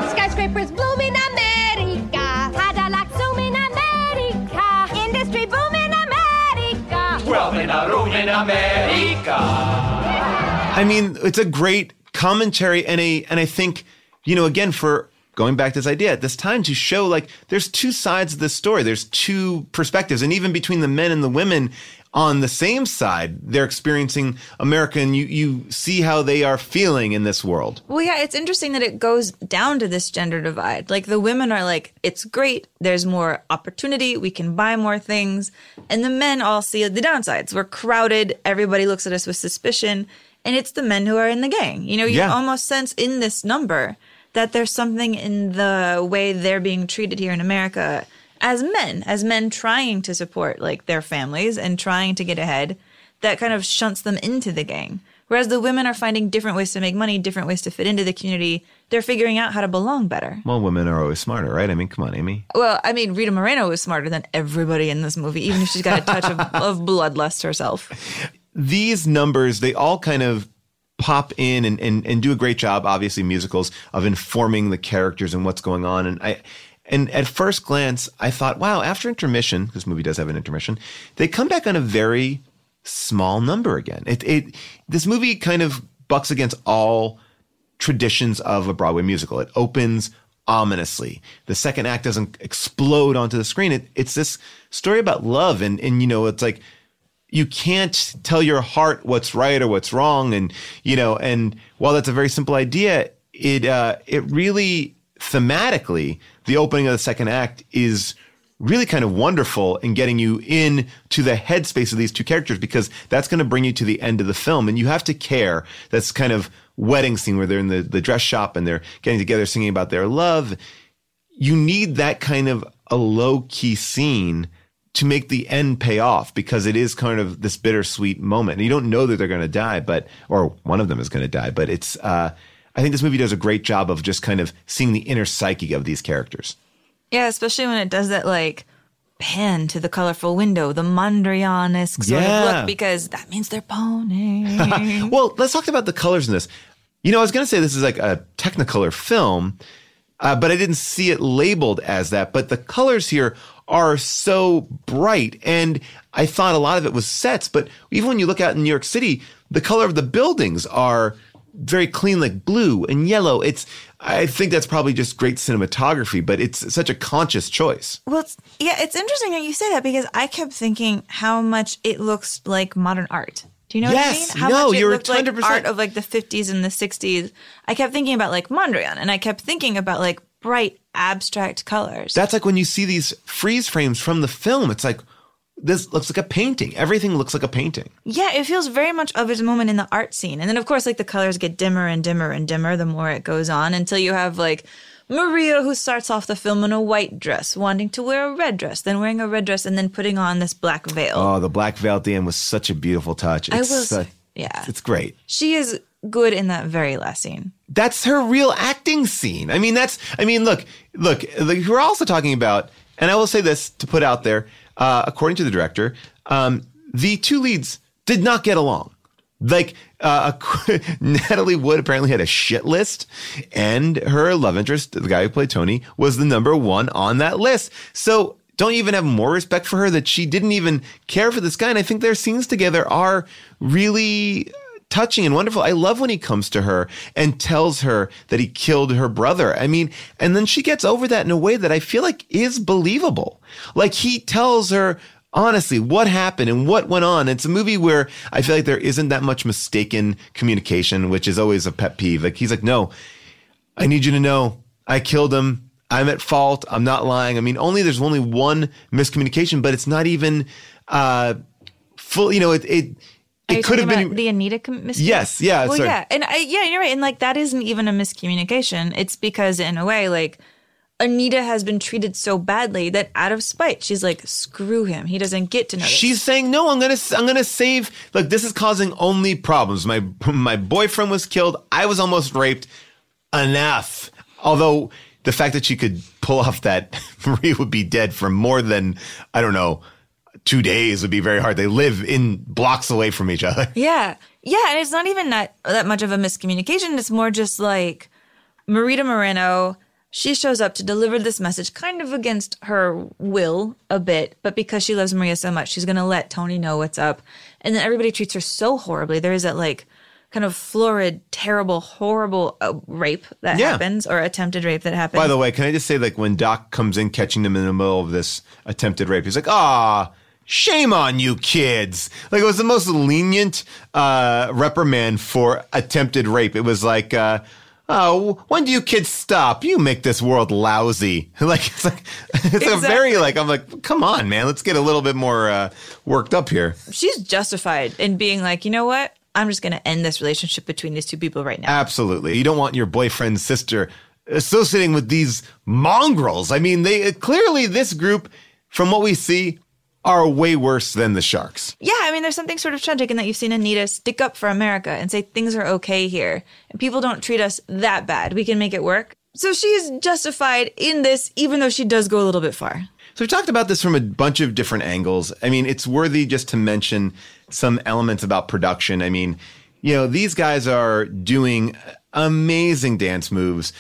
Skyscrapers bloom in America. Cadillac zoom in America. Industry boom in America. Wealth in a room in America. I mean, it's a great commentary and a and I think, you know, again for going back to this idea at this time to show like there's two sides of this story. There's two perspectives and even between the men and the women on the same side, they're experiencing America and you you see how they are feeling in this world. Well, yeah, it's interesting that it goes down to this gender divide. Like the women are like, it's great. There's more opportunity. We can buy more things. And the men all see the downsides. We're crowded. Everybody looks at us with suspicion. And it's the men who are in the gang. You know, you Yeah. almost sense in this number that there's something in the way they're being treated here in America as men, as men trying to support like their families and trying to get ahead that kind of shunts them into the gang. Whereas the women are finding different ways to make money, different ways to fit into the community. They're figuring out how to belong better. Well, women are always smarter, right? I mean, come on, Amy. Well, I mean, Rita Moreno is smarter than everybody in this movie, even if she's got a touch of, of bloodlust herself. these numbers, they all kind of pop in and, and, and do a great job, obviously musicals, of informing the characters and what's going on. And I and at first glance, I thought, wow, after intermission, this movie does have an intermission, they come back on a very small number again. It it this movie kind of bucks against all traditions of a Broadway musical. It opens ominously. The second act doesn't explode onto the screen. It, it's this story about love and and you know, it's like you can't tell your heart what's right or what's wrong and you know and while that's a very simple idea it uh it really thematically the opening of the second act is really kind of wonderful in getting you in to the headspace of these two characters because that's going to bring you to the end of the film and you have to care that's kind of wedding scene where they're in the, the dress shop and they're getting together singing about their love you need that kind of a low key scene to make the end pay off because it is kind of this bittersweet moment. And you don't know that they're going to die, but, or one of them is going to die, but it's, uh, I think this movie does a great job of just kind of seeing the inner psyche of these characters. Yeah, especially when it does that like pan to the colorful window, the Mondrian-esque sort of look, because that means they're pawning. well, let's talk about the colors in this. You know, I was going to say this is like a Technicolor film, uh, but I didn't see it labeled as that. But the colors here are so bright. And I thought a lot of it was sets. But even when you look out in New York City, the color of the buildings are very clean, like blue and yellow. It's, I think that's probably just great cinematography, but it's such a conscious choice. Well, it's, yeah, it's interesting that you say that because I kept thinking how much it looks like modern art. Do you know Yes, what I mean? How no, much it you're looked like 100% art of like the 50s and the 60s. I kept thinking about like Mondrian and I kept thinking about like bright abstract colors. That's like when you see these freeze frames from the film, it's like, this looks like a painting. Everything looks like a painting. Yeah, it feels very much of its moment in the art scene. And then, of course, like the colors get dimmer and dimmer and dimmer the more it goes on until you have like Maria, who starts off the film in a white dress, wanting to wear a red dress, then wearing a red dress, and then putting on this black veil. Oh, the black veil at the end was such a beautiful touch. I will such- yeah. It's great. She is good in that very last scene. That's her real acting scene. I mean, that's, I mean, look, look, like, we're also talking about, and I will say this to put out there, uh, according to the director, um, the two leads did not get along. Like, uh, Natalie Wood apparently had a shit list, and her love interest, the guy who played Tony, was the number one on that list. So don't even have more respect for her that she didn't even care for this guy. And I think their scenes together are really touching and wonderful. I love when he comes to her and tells her that he killed her brother. I mean, and then she gets over that in a way that I feel like is believable. Like he tells her honestly what happened and what went on. It's a movie where I feel like there isn't that much mistaken communication, which is always a pet peeve. Like he's like, no, I need you to know I killed him. I'm at fault. I'm not lying. I mean, only there's only one miscommunication, but it's not even uh full. You know, it it it could have been the Anita com- miscommunication. Yes, yeah, Well, sorry. yeah, and I, yeah, you're right. And like that isn't even a miscommunication. It's because in a way, like Anita has been treated so badly that out of spite, she's like, screw him. He doesn't get to know. This. She's saying, "No, I'm gonna, I'm gonna save. Like this is causing only problems. My, my boyfriend was killed. I was almost raped. Enough. Although the fact that she could pull off that Maria would be dead for more than I don't know two days would be very hard. They live in blocks away from each other. Yeah. Yeah. And it's not even that, that much of a miscommunication. It's more just like Marita Moreno, she shows up to deliver this message kind of against her will a bit, but because she loves Maria so much, she's going to let Tony know what's up. And then everybody treats her so horribly. There is that like kind of florid, terrible, horrible uh, rape that Yeah. happens or attempted rape that happens. By the way, can I just say, like, when Doc comes in catching them in the middle of this attempted rape, he's like, ah, shame on you kids. Like, it was the most lenient uh, reprimand for attempted rape. It was like, uh, oh, when do you kids stop? You make this world lousy. like, it's like, it's a very, like, I'm like, come on, man, let's get a little bit more uh, worked up here. she's justified in being like, you know what? I'm just going to end this relationship between these two people right now. Absolutely. You don't want your boyfriend's sister associating with these mongrels. I mean, they clearly this group, from what we see, are way worse than the sharks. Yeah, I mean, there's something sort of tragic in that you've seen Anita stick up for America and say things are okay here, and people don't treat us that bad. We can make it work. So she is justified in this, even though she does go a little bit far. So we've talked about this from a bunch of different angles. I mean, it's worthy just to mention some elements about production. I mean, you know, these guys are doing amazing dance moves,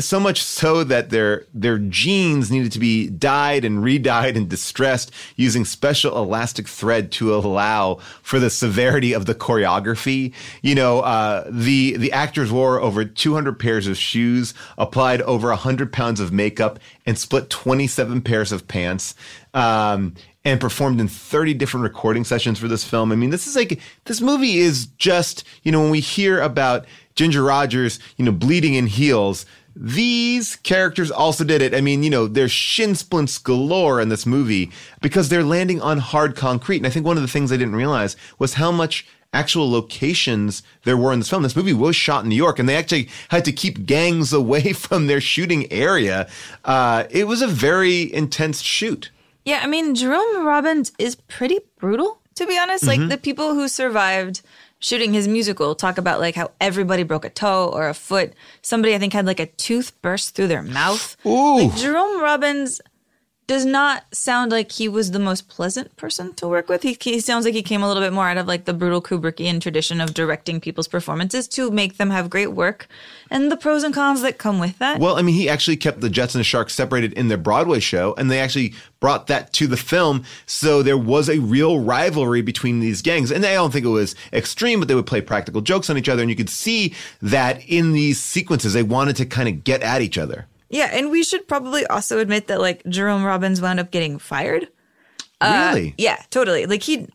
so much so that their their jeans needed to be dyed and re-dyed and distressed using special elastic thread to allow for the severity of the choreography. You know, uh, the the actors wore over 200 pairs of shoes, applied over 100 pounds of makeup, and split 27 pairs of pants. Um, and performed in 30 different recording sessions for this film. I mean, this is like, this movie is just, you know, when we hear about Ginger Rogers, you know, bleeding in heels, these characters also did it. I mean, you know, there's shin splints galore in this movie because they're landing on hard concrete. And I think one of the things I didn't realize was how much actual locations there were in this film. This movie was shot in New York and they actually had to keep gangs away from their shooting area. Uh, it was a very intense shoot. Yeah, I mean, Jerome Robbins is pretty brutal, to be honest. Mhm. Like the people who survived shooting his musical talk about like how everybody broke a toe or a foot. Somebody I think had like a tooth burst through their mouth. Ooh. Like Jerome Robbins does not sound like he was the most pleasant person to work with. He, he sounds like he came a little bit more out of like the brutal Kubrickian tradition of directing people's performances to make them have great work and the pros and cons that come with that. Well, I mean, he actually kept the Jets and the Sharks separated in their Broadway show, and they actually brought that to the film. So there was a real rivalry between these gangs. And I don't think it was extreme, but they would play practical jokes on each other. And you could see that in these sequences, they wanted to kind of get at each other. Yeah, and we should probably also admit that like Jerome Robbins wound up getting fired. Uh, Really? yeah, totally. Like he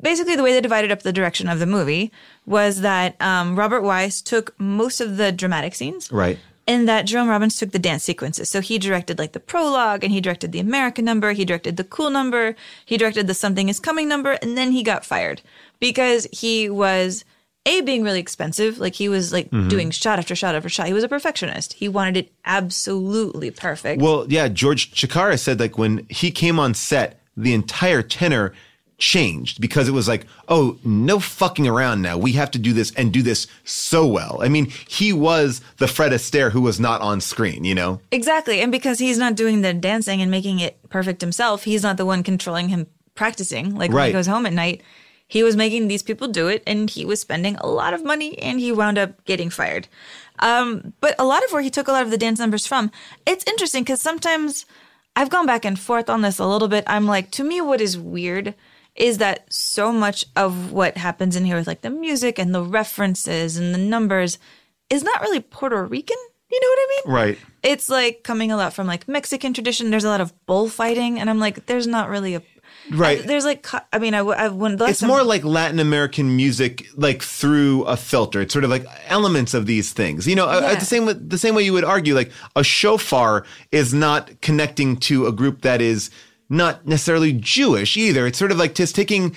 basically the way they divided up the direction of the movie was that um, Robert Wise took most of the dramatic scenes Right. and that Jerome Robbins took the dance sequences. So he directed like the prologue and he directed the American number, he directed the cool number, he directed the something is coming number, and then he got fired because he was a being really expensive. Like he was like Mhm. doing shot after shot after shot. He was a perfectionist. He wanted it absolutely perfect. Well, yeah, George Chakiris said like when he came on set, the entire tenor changed because it was like, oh, no fucking around now. We have to do this and do this so well. I mean, he was the Fred Astaire who was not on screen, you know? Exactly. And because he's not doing the dancing and making it perfect himself, he's not the one controlling him practicing. Like when he goes home at night, he was making these people do it and he was spending a lot of money and he wound up getting fired. Um, but a lot of where he took a lot of the dance numbers from, it's interesting because sometimes I've gone back and forth on this a little bit. I'm like, to me, what is weird is that so much of what happens in here with like the music and the references and the numbers is not really Puerto Rican. You know what I mean? Right. it's like coming a lot from like Mexican tradition. There's a lot of bullfighting, and I'm like, there's not really a Right. I- there's like, I mean, I, when the last It's time- more like Latin American music, like through a filter. It's sort of like elements of these things. You know, uh, the same the same way you would argue, like a shofar is not connecting to a group that is not necessarily Jewish either. It's sort of like just taking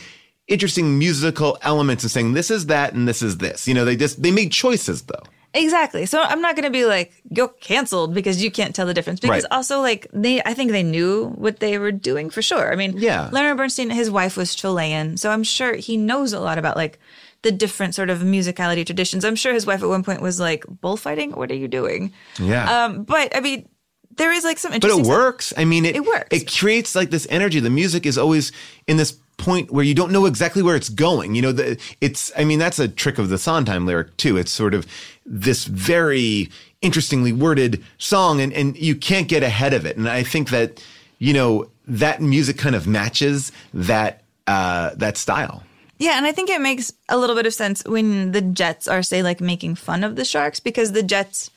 interesting musical elements and saying this is that and this is this. You know, they just they made choices though. Exactly. So I'm not gonna be like you're canceled because you can't tell the difference. Because Right. also like they, I think they knew what they were doing for sure. I mean, Yeah. Leonard Bernstein, his wife was Chilean, so I'm sure he knows a lot about like the different sort of musicality traditions. I'm sure his wife at one point was like bullfighting. What are you doing? Yeah. Um, but I mean, there is like some but it stuff- works. I mean, it, It works. It creates like this energy. The music is always in this point where you don't know exactly where it's going. You know, the, it's. I mean, that's a trick of the Sondheim lyric too. It's sort of this very interestingly worded song, and and you can't get ahead of it. And I think that you know that music kind of matches that uh, that style. Yeah, and I think it makes a little bit of sense when the Jets are, say, like making fun of the Sharks because the Jets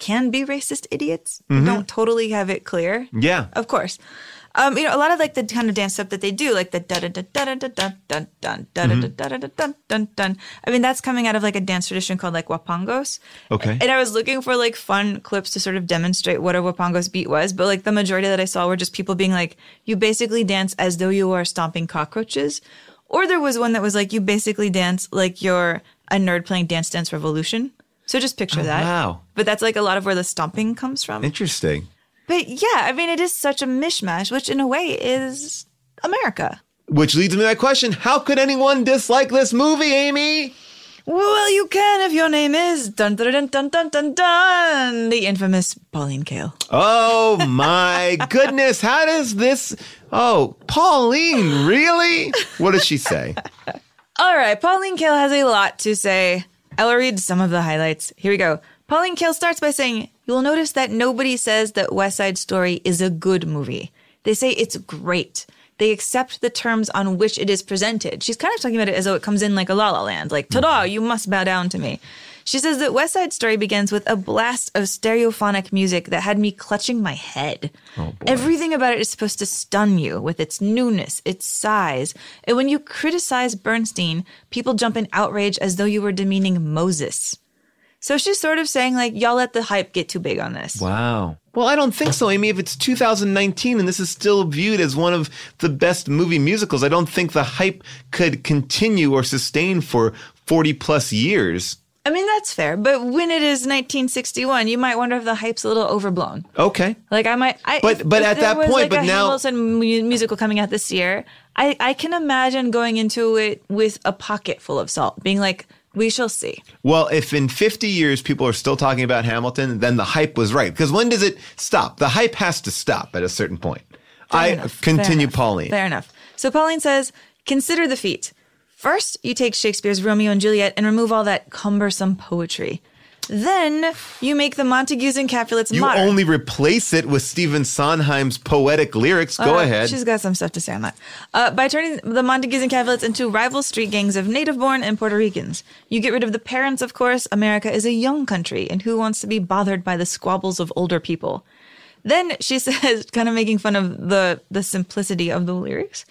can be racist idiots. Mhm. Don't totally have it clear. Yeah. Of course. Um, you know, a lot of like the kind of dance stuff that they do, like the da da dun dun da da da da da da dun dun dun. I mean, that's coming out of like a dance tradition called like huapangos. Okay. And I was looking for like fun clips to sort of demonstrate what a huapangos beat was, but like the majority that I saw were just people being like, you basically dance as though you are stomping cockroaches. Or there was one that was like, you basically dance like you're a nerd playing Dance Dance Revolution. So just picture that. wow. But that's like a lot of where the stomping comes from. Interesting. But yeah, I mean, it is such a mishmash, which in a way is America. Which leads me to that question: How could anyone dislike this movie, Amy? Well, you can if your name is dun dun dun dun dun dun dun, the infamous Pauline Kael. Oh my goodness. How does this? Oh, Pauline, really? What does she say? All right, Pauline Kael has a lot to say. I'll read some of the highlights. Here we go. Pauline Kael starts by saying, You'll notice that nobody says that West Side Story is a good movie. They say it's great. They accept the terms on which it is presented. She's kind of talking about it as though it comes in like a La La Land, like, ta-da, mm-hmm. you must bow down to me. She says that West Side Story begins with a blast of stereophonic music that had me clutching my head. Oh, Everything about it is supposed to stun you with its newness, its size. And when you criticize Bernstein, people jump in outrage as though you were demeaning Moses. So she's sort of saying, like, y'all let the hype get too big on this. Wow. Well, I don't think so, Amy. If it's 2019 and this is still viewed as one of the best movie musicals, I don't think the hype could continue or sustain for 40 plus years. I mean, that's fair. But when it is 1961, you might wonder if the hype's a little overblown. Okay. Like I might, I, But- if- but if at there that was, point, like but a now- Hamilton mu- musical coming out this year, I, I can imagine going into it with a pocket full of salt, being like, "We shall see." Well, if in 50 years people are still talking about Hamilton, then the hype was right. Because when does it stop? The hype has to stop at a certain point. I enough. continue, Fair. Pauline. Fair enough. So Pauline says, consider the feat. First, you take Shakespeare's Romeo and Juliet and remove all that cumbersome poetry. Then you make the Montagues and Capulets You modern. only replace it with Stephen Sondheim's poetic lyrics. Go Uh, ahead. She's got some stuff to say on that. Uh, by turning the Montagues and Capulets into rival street gangs of native born and Puerto Ricans. You get rid of the parents, of course. America is a young country, and who wants to be bothered by the squabbles of older people? Then she says, kind of making fun of the, the simplicity of the lyrics.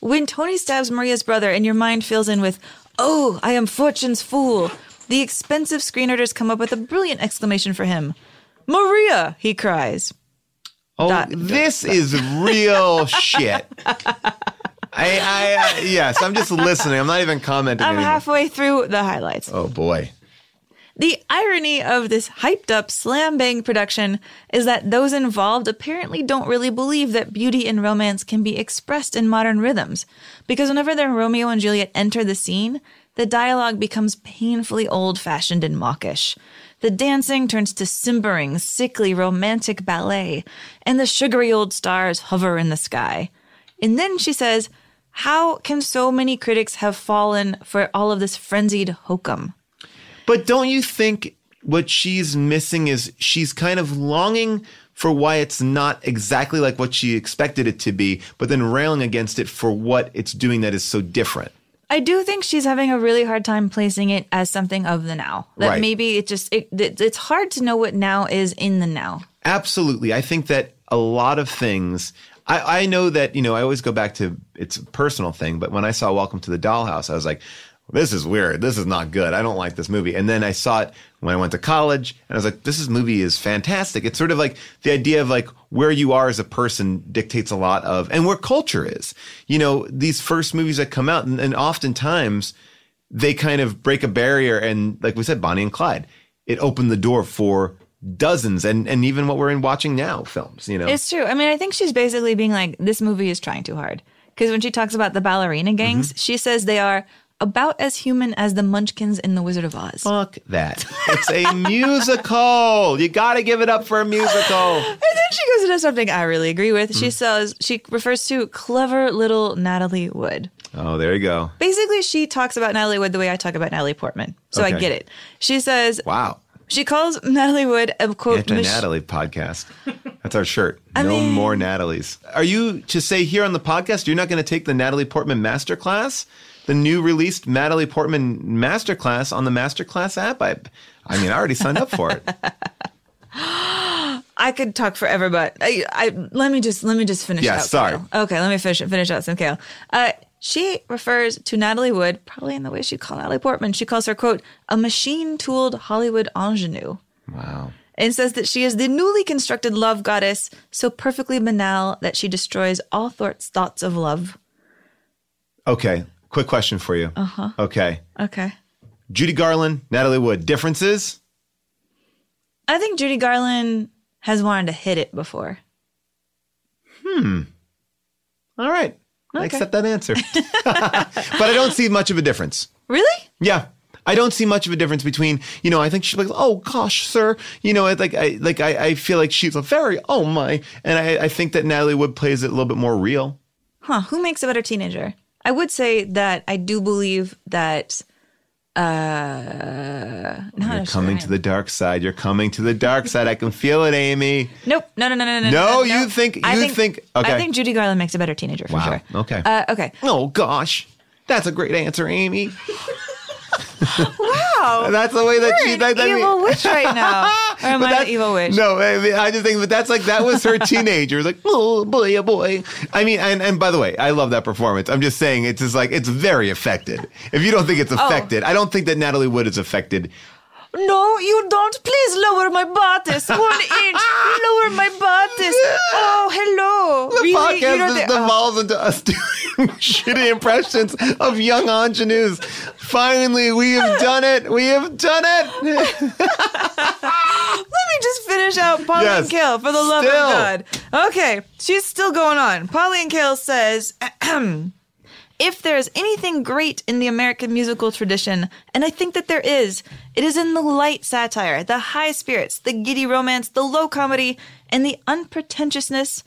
When Tony stabs Maria's brother and your mind fills in with, Oh, I am fortune's fool, the expensive screenwriters come up with a brilliant exclamation for him. Maria, he cries. oh, dot, this is real shit. I, I, uh, yes, I'm just listening. I'm not even commenting I'm anymore. halfway through the highlights. oh boy. The irony of this hyped up slam bang production is that those involved apparently don't really believe that beauty and romance can be expressed in modern rhythms. Because whenever their Romeo and Juliet enter the scene, the dialogue becomes painfully old fashioned and mawkish. The dancing turns to simpering, sickly, romantic ballet, and the sugary old stars hover in the sky. And then she says, How can so many critics have fallen for all of this frenzied hokum? But don't you think what she's missing is she's kind of longing for why it's not exactly like what she expected it to be, but then railing against it for what it's doing that is so different. I do think she's having a really hard time placing it as something of the now. That Right. maybe it just it, it it's hard to know what now is in the now. Absolutely. I think that a lot of things I, I know that, you know, I always go back to it's a personal thing, but when I saw Welcome to the Dollhouse, I was like, this is weird. This is not good. I don't like this movie. And then I saw it when I went to college and I was like, this is, movie is fantastic. It's sort of like the idea of like where you are as a person dictates a lot of, and where culture is. You know, these first movies that come out and, and oftentimes they kind of break a barrier. And like we said, Bonnie and Clyde, it opened the door for dozens and, and even what we're in watching now films, you know? It's true. I mean, I think she's basically being like, this movie is trying too hard. Because when she talks about the ballerina gangs, Mm-hmm. she says they are about as human as the Munchkins in The Wizard of Oz. Fuck that. It's a musical. You got to give it up for a musical. And then she goes into something I really agree with. She Mm. says she refers to clever little Natalie Wood. Oh, there you go. Basically, she talks about Natalie Wood the way I talk about Natalie Portman. So I get it. She says Wow. she calls Natalie Wood a quote Natalie podcast. That's our shirt. I no mean- more Natalies. Are you to say here on the podcast you're not going to take the Natalie Portman Masterclass? The new released Natalie Portman Masterclass on the Masterclass app? I I mean, I already signed up for it. I could talk forever, but I, I let me just let me just finish. Yeah, out sorry. Kael. Okay, let me finish finish out some Kael. Uh, she refers to Natalie Wood probably in the way she called Natalie Portman. She calls her quote a machine-tooled Hollywood ingenue. Wow. and says that she is the newly constructed love goddess, so perfectly banal that she destroys all thoughts thoughts of love. Okay. Quick question for you. Uh huh. Okay. Okay. Judy Garland, Natalie Wood. Differences? I think Judy Garland has wanted to hit it before. Hmm. All right. I accept that answer. but I don't see much of a difference. Really? Yeah. I don't see much of a difference between, you know, I think she's like, oh gosh, sir, you know, like I like I, I feel like she's a very oh my, and I, I think that Natalie Wood plays it a little bit more real. Huh? Who makes a better teenager? I would say that I do believe that. Uh, not You're coming to the dark side. You're coming to the dark side. I can feel it, Amy. Nope. No. No. No. No. No. No, you think- I you think- okay. I think Judy Garland makes a better teenager for Wow. sure. Okay. Uh, okay. Oh gosh, that's a great answer, Amy. Wow. That's the way that You're she. an That, that evil witch right now. Or am I the evil witch? No, I, mean, I just think, but that's like that was her teenager. Like, oh boy, oh boy. I mean, and, and by the way, I love that performance. I'm just saying, it's just like it's very affected. If you don't think it's Oh. affected, I don't think that Natalie Wood is affected. No, you don't. Please lower my bodice. One inch. Lower my bodice. Oh, hello. The Really? podcast You know just the- uh, devolves into us doing shitty impressions of young ingenues. Finally, we have done it. We have done it. Let me just finish out Pauline Yes. Kael for the love Still. of God. Okay, she's still going on. Pauline Kael says, if there's anything great in the American musical tradition, and I think that there is, it is in the light satire, the high spirits, the giddy romance, the low comedy, and the unpretentiousness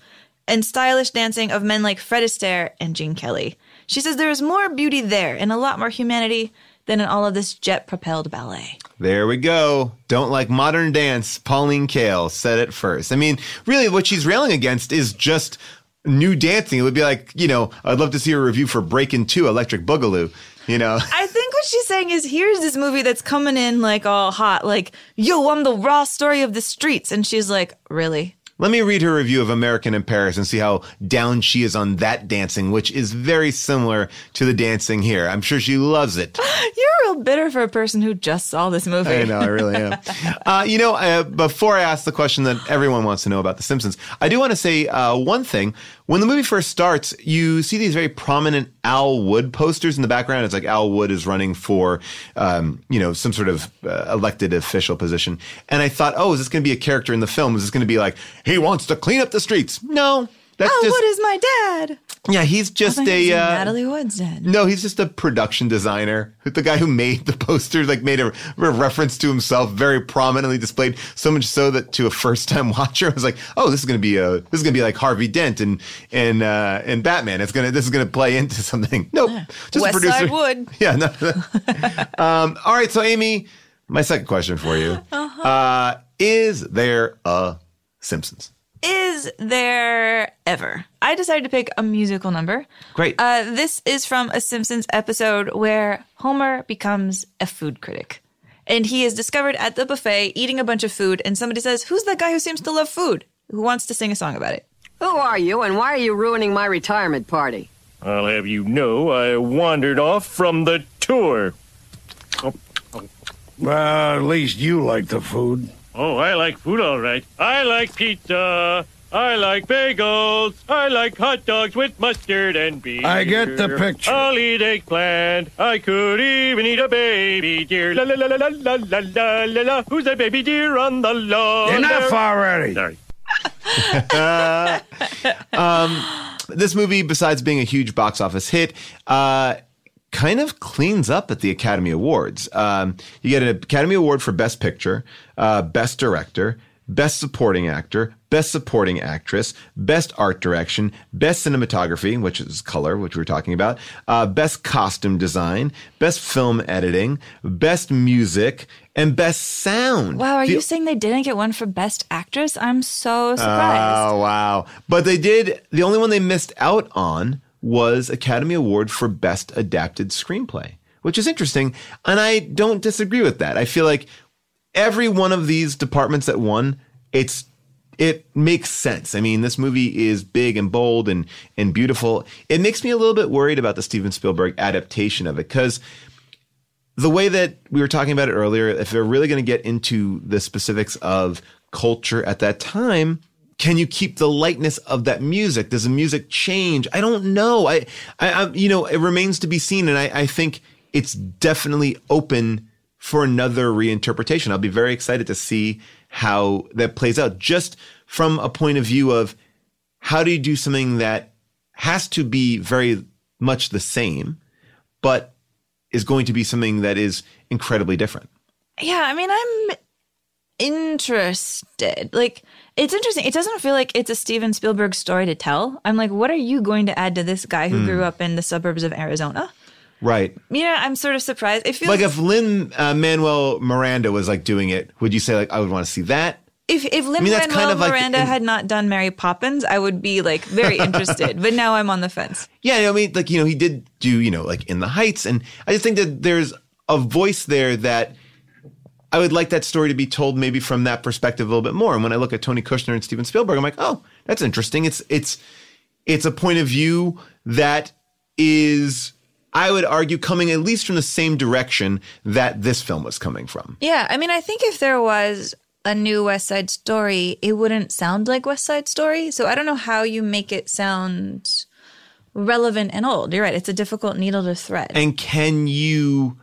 and stylish dancing of men like Fred Astaire and Gene Kelly. She says there is more beauty there and a lot more humanity than in all of this jet propelled ballet. There we go. Don't like modern dance. Pauline Kael said it first. I mean, really, what she's railing against is just new dancing. It would be like, you know, I'd love to see a review for Breakin' 2 Electric Boogaloo. You know, I think what she's saying is here's this movie that's coming in like all hot, like, yo, I'm the raw story of the streets. And she's like, really? Let me read her review of American in Paris and see how down she is on that dancing, which is very similar to the dancing here. I'm sure she loves it. You're real bitter for a person who just saw this movie. I know, I really am. uh, you know, uh, before I ask the question that everyone wants to know about The Simpsons, I do want to say uh, one thing. When the movie first starts, you see these very prominent Al Wood posters in the background. It's like Al Wood is running for, um, you know, some sort of uh, elected official position. And I thought, oh, is this going to be a character in the film? Is this going to be like, he wants to clean up the streets? No. That's oh, just, what is my dad? yeah, he's just a, uh, Natalie Wood's dad. no, he's just a production designer. The guy who made the posters, like, made a, a reference to himself very prominently displayed. So much so that to a first time watcher, I was like, "Oh, this is going to be a this is to be like Harvey Dent and and uh, and Batman. It's gonna this is going to play into something." Nope, just West a producer. Side Wood. Yeah. No, um, all right. So, Amy, my second question for you: Uh-huh. uh, Is there a Simpsons? Is there ever? I decided to pick a musical number. Great. Uh, this is from a Simpsons episode where Homer becomes a food critic. And he is discovered at the buffet eating a bunch of food, and somebody says, Who's that guy who seems to love food? Who wants to sing a song about it? Who are you, and why are you ruining my retirement party? I'll have you know I wandered off from the tour. Well, at least you like the food. Oh, I like food all right. I like pizza. I like bagels. I like hot dogs with mustard and beer. I get the picture. I'll eat eggplant. I could even eat a baby deer. La la la la la la la la la. Who's that baby deer on the lawn? Enough there? already. Sorry. um, this movie, besides being a huge box office hit, uh, kind of cleans up at the Academy Awards. Um, you get an Academy Award for Best Picture, uh, Best Director, Best Supporting Actor, Best Supporting Actress, Best Art Direction, Best Cinematography, which is color, which we were talking about, uh, Best Costume Design, Best Film Editing, Best Music, and Best Sound. Wow, are The- you saying they didn't get one for Best Actress? I'm so surprised. Oh, wow. But they did, the only one they missed out on was Academy Award for Best Adapted Screenplay, which is interesting. And I don't disagree with that. I feel like every one of these departments that won, it's it makes sense. I mean, this movie is big and bold and and beautiful. It makes me a little bit worried about the Steven Spielberg adaptation of it because the way that we were talking about it earlier, if they're really going to get into the specifics of culture at that time, can you keep the lightness of that music? Does the music change? I don't know. I, I, I you know, it remains to be seen, and I, I think it's definitely open for another reinterpretation. I'll be very excited to see how that plays out, just from a point of view of how do you do something that has to be very much the same, but is going to be something that is incredibly different. Yeah, I mean, I'm interested. Like, it's interesting. It doesn't feel like it's a Steven Spielberg story to tell. I'm like, what are you going to add to this guy who Hmm. grew up in the suburbs of Arizona? Right. Know, I'm sort of surprised. It feels Like if Lin uh, Manuel Miranda was like doing it, would you say like I would want to see that? if if Lin I mean, Manuel kind of Miranda in- had not done Mary Poppins, I would be like very interested. but now I'm on the fence. Yeah, I mean, like you know, he did do you know like in the Heights, and I just think that there's a voice there that I would like that story to be told maybe from that perspective a little bit more. And when I look at Tony Kushner and Steven Spielberg, I'm like, oh, that's interesting. It's it's it's a point of view that is, I would argue, coming at least from the same direction that this film was coming from. Yeah, I mean, I think if there was a new West Side Story, it wouldn't sound like West Side Story. So I don't know how you make it sound relevant and old. You're right; it's a difficult needle to thread. And can you,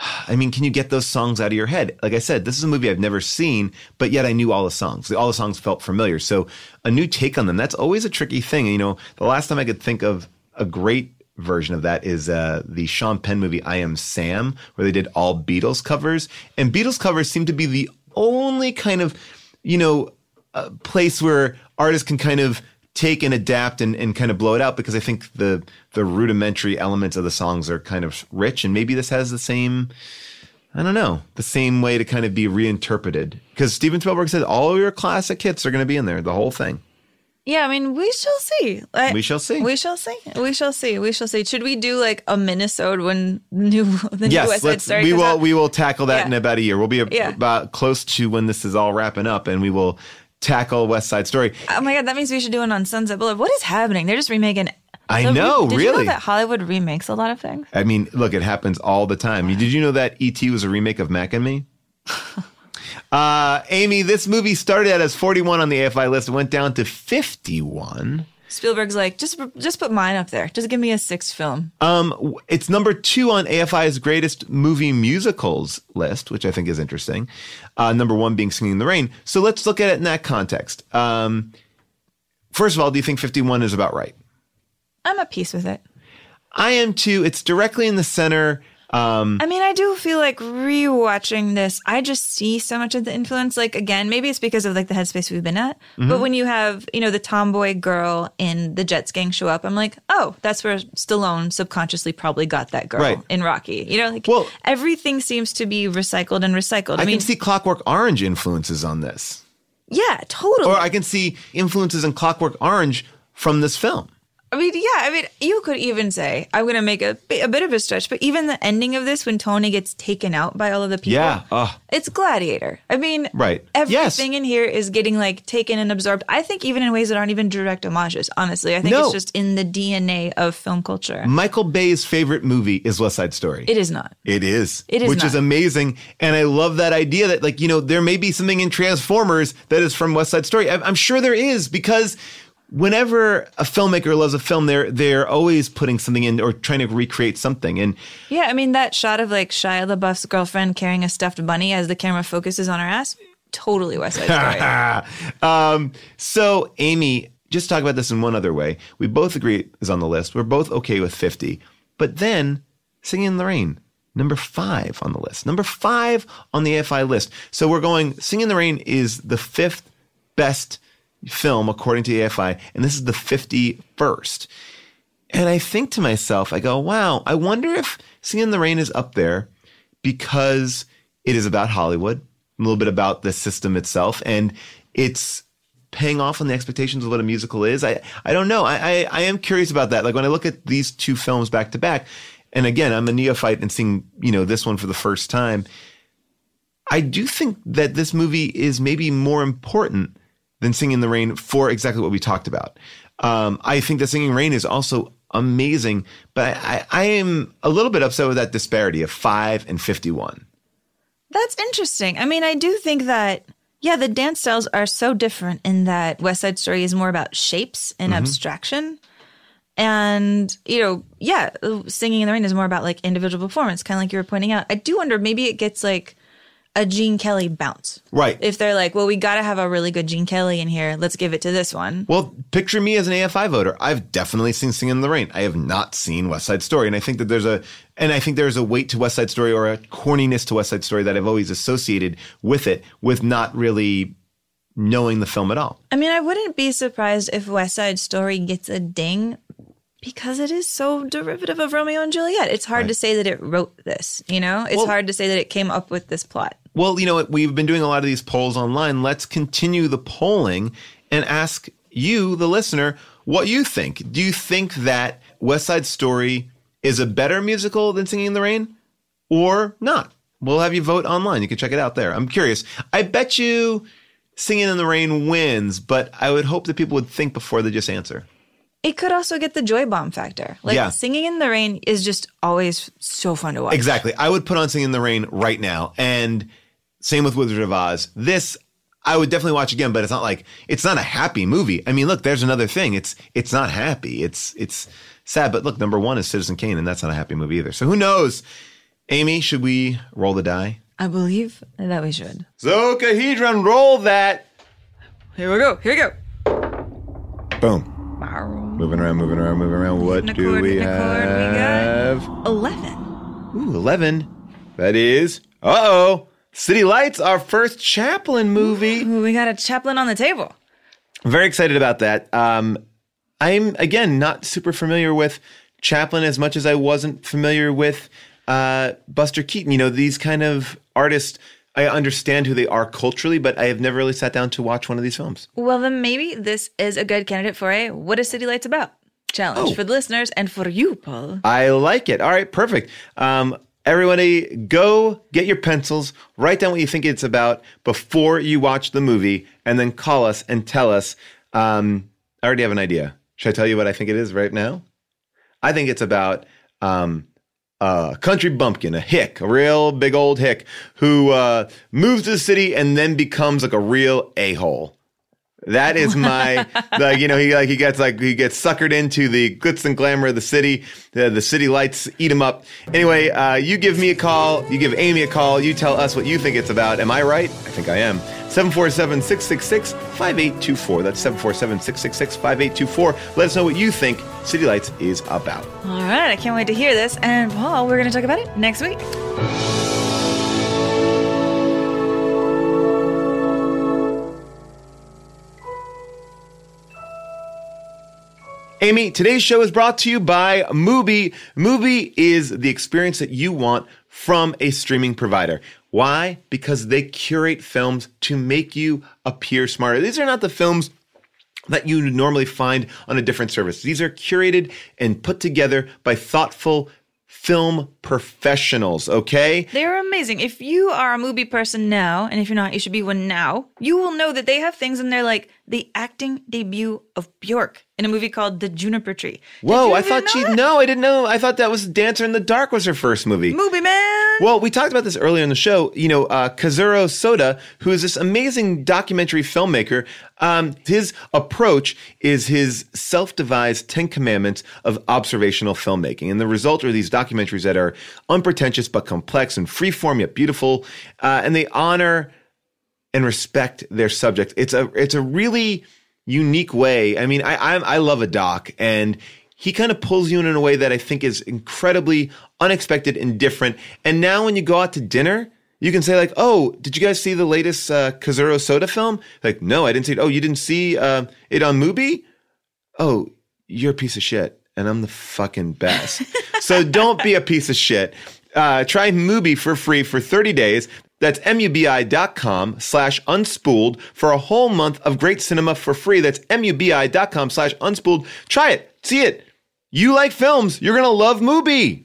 I mean, can you get those songs out of your head? Like I said, this is a movie I've never seen, but yet I knew all the songs. All the songs felt familiar. So a new take on them, that's always a tricky thing. You know, the last time I could think of a great version of that is uh, the Sean Penn movie I Am Sam, where they did all Beatles covers. And Beatles covers seem to be the only kind of, you know, uh, place where artists can kind of take and adapt and, and kind of blow it out because I think the the rudimentary elements of the songs are kind of rich, and maybe this has the same. I don't know the same way to kind of be reinterpreted because Steven Spielberg said all your classic hits are going to be in there, the whole thing. Yeah, I mean, we shall see. I- We shall see. We shall see. We shall see. We shall see. Should we do like a Minnesota when new the new yes, West Side Story we will out? we will tackle that Yeah. in about a year. We'll be a, Yeah. about close to when this is all wrapping up, and we will tackle West Side Story. Oh my god, that means we should do one on Sunset Boulevard. What is happening? They're just remaking. I the re- know, Did you really. know that Hollywood remakes a lot of things? I mean, look, it happens all the time. Did you know that E.T. was a remake of Mac and Me? uh, Amy, this movie started out as 41 on the AFI list, went down to 51. Spielberg's like, just just put mine up there. Just give me a sixth film. Um, it's number two on AFI's greatest movie musicals list, which I think is interesting. Uh, number one being Singing in the Rain. So let's look at it in that context. Um, first of all, do you think 51 is about right? I'm at peace with it. I am too. It's directly in the center. Um, I mean, I do feel like rewatching this, I just see so much of the influence. Like again, maybe it's because of like the headspace we've been at. But Mhm. when you have, you know, the tomboy girl in the Jets gang show up, I'm like, oh, that's where Stallone subconsciously probably got that girl Right. in Rocky. You know, like well, everything seems to be recycled and recycled. I, I, mean, can see Clockwork Orange influences on this. yeah, totally. Or I can see influences in Clockwork Orange from this film. I mean, yeah, I mean, you could even say, I'm going to make a, a bit of a stretch, but even the ending of this when Tony gets taken out by all of the people. Yeah. Oh, It's Gladiator. I mean, right. everything in here is getting like taken and absorbed. I think even in ways that aren't even direct homages, honestly. I think No. it's just in the DNA of film culture. Michael Bay's favorite movie is West Side Story. It is not. It is. It is Which is amazing. And I love that idea that, like, you know, there may be something in Transformers that is from West Side Story. I'm sure there is because whenever a filmmaker loves a film, they're they're always putting something in or trying to recreate something. And Yeah, I mean, that shot of like Shia LaBeouf's girlfriend carrying a stuffed bunny as the camera focuses on her ass, totally West Side Story. um, so, Amy, just talk about this in one other way. We both agree is on the list. We're both okay with 50. But then, Singing in the Rain, number five on the list. Number five on the AFI list. So we're going, Singing in the Rain is the fifth best film according to AFI, and this is the 51st. And I think to myself, I go, wow, I wonder if Singing in the Rain is up there because it is about Hollywood, a little bit about the system itself, and it's paying off on the expectations of what a musical is. I, I don't know. I, I, I am curious about that. Like when I look at these two films back to back, and again, I'm a neophyte and seeing, you know, this one for the first time. I do think that this movie is maybe more important than Singing in the Rain for exactly what we talked about. Um, I think that Singing Rain is also amazing, but I, I am a little bit upset with that disparity of five and 51. That's interesting. I mean, I do think that, yeah, the dance styles are so different in that West Side Story is more about shapes and Mhm. abstraction. And, you know, yeah, Singing in the Rain is more about like individual performance, kind of like you were pointing out. I do wonder maybe it gets like a Gene Kelly bounce. Right. If they're like, well, we got to have a really good Gene Kelly in here, let's give it to this one. Well, picture me as an AFI voter. I've definitely seen Singing in the Rain. I have not seen West Side Story, and I think that there's a and I think there's a weight to West Side Story or a corniness to West Side Story that I've always associated with it, with not really knowing the film at all. I mean, I wouldn't be surprised if West Side Story gets a ding because it is so derivative of Romeo and Juliet. It's hard to say that it wrote this, you know? It's Well- hard to say that it came up with this plot. Well, you know what? We've been doing a lot of these polls online. Let's continue the polling and ask you, the listener, what you think. Do you think that West Side Story is a better musical than Singing in the Rain or not? We'll have you vote online. You can check it out there. I'm curious. I bet you Singing in the Rain wins, but I would hope that people would think before they just answer. It could also get the joy bomb factor. Like Yeah. singing in the rain is just always so fun to watch. Exactly. I would put on Singing in the Rain right now. And same with Wizard of Oz. This I would definitely watch again, but it's not like it's not a happy movie. I mean, look, there's another thing. It's it's not happy. It's it's sad. But look, number one is Citizen Kane, and that's not a happy movie either. So who knows? Amy, should we roll the die? I believe that we should. So Zocchihedron, roll that. Here we go. Here we go. Boom. Moving around, moving around, moving around. What do we a. We got have? 11. Ooh, 11. That is, uh oh, City Lights, our first Chaplin movie. Ooh, we got a Chaplin on the table. I'm very excited about that. Um, I'm again not super familiar with Chaplin as much as I wasn't familiar with uh, Buster Keaton. You know, these kind of artists. I understand who they are culturally, but I have never really sat down to watch one of these films. Well, then maybe this is a good candidate for a What is City Lights About challenge Oh. for the listeners and for you, Paul. I like it. All right, perfect. Um, everybody, go get your pencils, write down what you think it's about before you watch the movie, and then call us and tell us. Um, I already have an idea. Should I tell you what I think it is right now? I think it's about um, a country bumpkin, a hick, a real big old hick, who uh, moves to the city and then becomes like a real a hole. That is my like you know he like he gets like he gets suckered into the glitz and glamour of the city. The, the city lights eat him up. Anyway, uh, you give me a call. You give Amy a call. You tell us what you think it's about. Am I right? I think I am. 747-666-5824. That's 747-666-5824. Let us know what you think City Lights is about. All right, I can't wait to hear this. And Paul, we're going to talk about it next week. Amy, today's show is brought to you by Mubi. Mubi is the experience that you want from a streaming provider. Why? Because they curate films to make you appear smarter. These are not the films that you normally find on a different service. These are curated and put together by thoughtful film professionals, okay? They're amazing. If you are a movie person now, and if you're not, you should be one now, you will know that they have things in there like the acting debut of Bjork in a movie called The Juniper Tree. Whoa, I thought she no, I didn't know. I thought that was Dancer in the Dark was her first movie. Movie man. Well, we talked about this earlier in the show. You know, uh, Kazuhiro Soda, who is this amazing documentary filmmaker, um, his approach is his self-devised Ten Commandments of observational filmmaking, and the result are these documentaries that are unpretentious but complex and freeform yet beautiful, uh, and they honor and respect their subject. It's a it's a really unique way. I mean, I I, I love a doc, and he kind of pulls you in in a way that I think is incredibly unexpected and different. And now, when you go out to dinner. You can say like, "Oh, did you guys see the latest uh, Kazuhiro Soda film?" Like, "No, I didn't see it." "Oh, you didn't see uh, it on Mubi?" "Oh, you're a piece of shit, and I'm the fucking best." so don't be a piece of shit. Uh, try Mubi for free for 30 days. That's mubi.com slash unspooled for a whole month of great cinema for free. That's mubi.com slash unspooled. Try it. See it. You like films. You're going to love Mubi.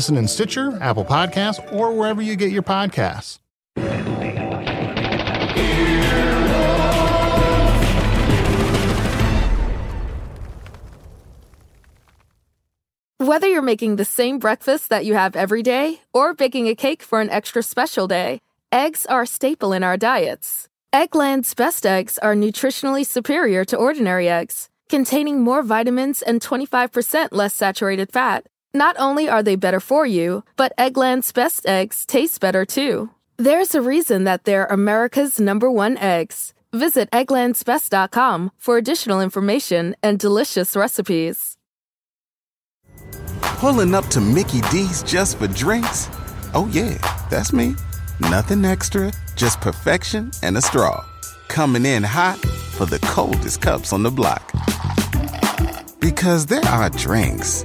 Listen in Stitcher, Apple Podcasts, or wherever you get your podcasts. Whether you're making the same breakfast that you have every day or baking a cake for an extra special day, eggs are a staple in our diets. Eggland's best eggs are nutritionally superior to ordinary eggs, containing more vitamins and 25% less saturated fat. Not only are they better for you, but Eggland's best eggs taste better too. There's a reason that they're America's number one eggs. Visit egglandsbest.com for additional information and delicious recipes. Pulling up to Mickey D's just for drinks? Oh, yeah, that's me. Nothing extra, just perfection and a straw. Coming in hot for the coldest cups on the block. Because there are drinks,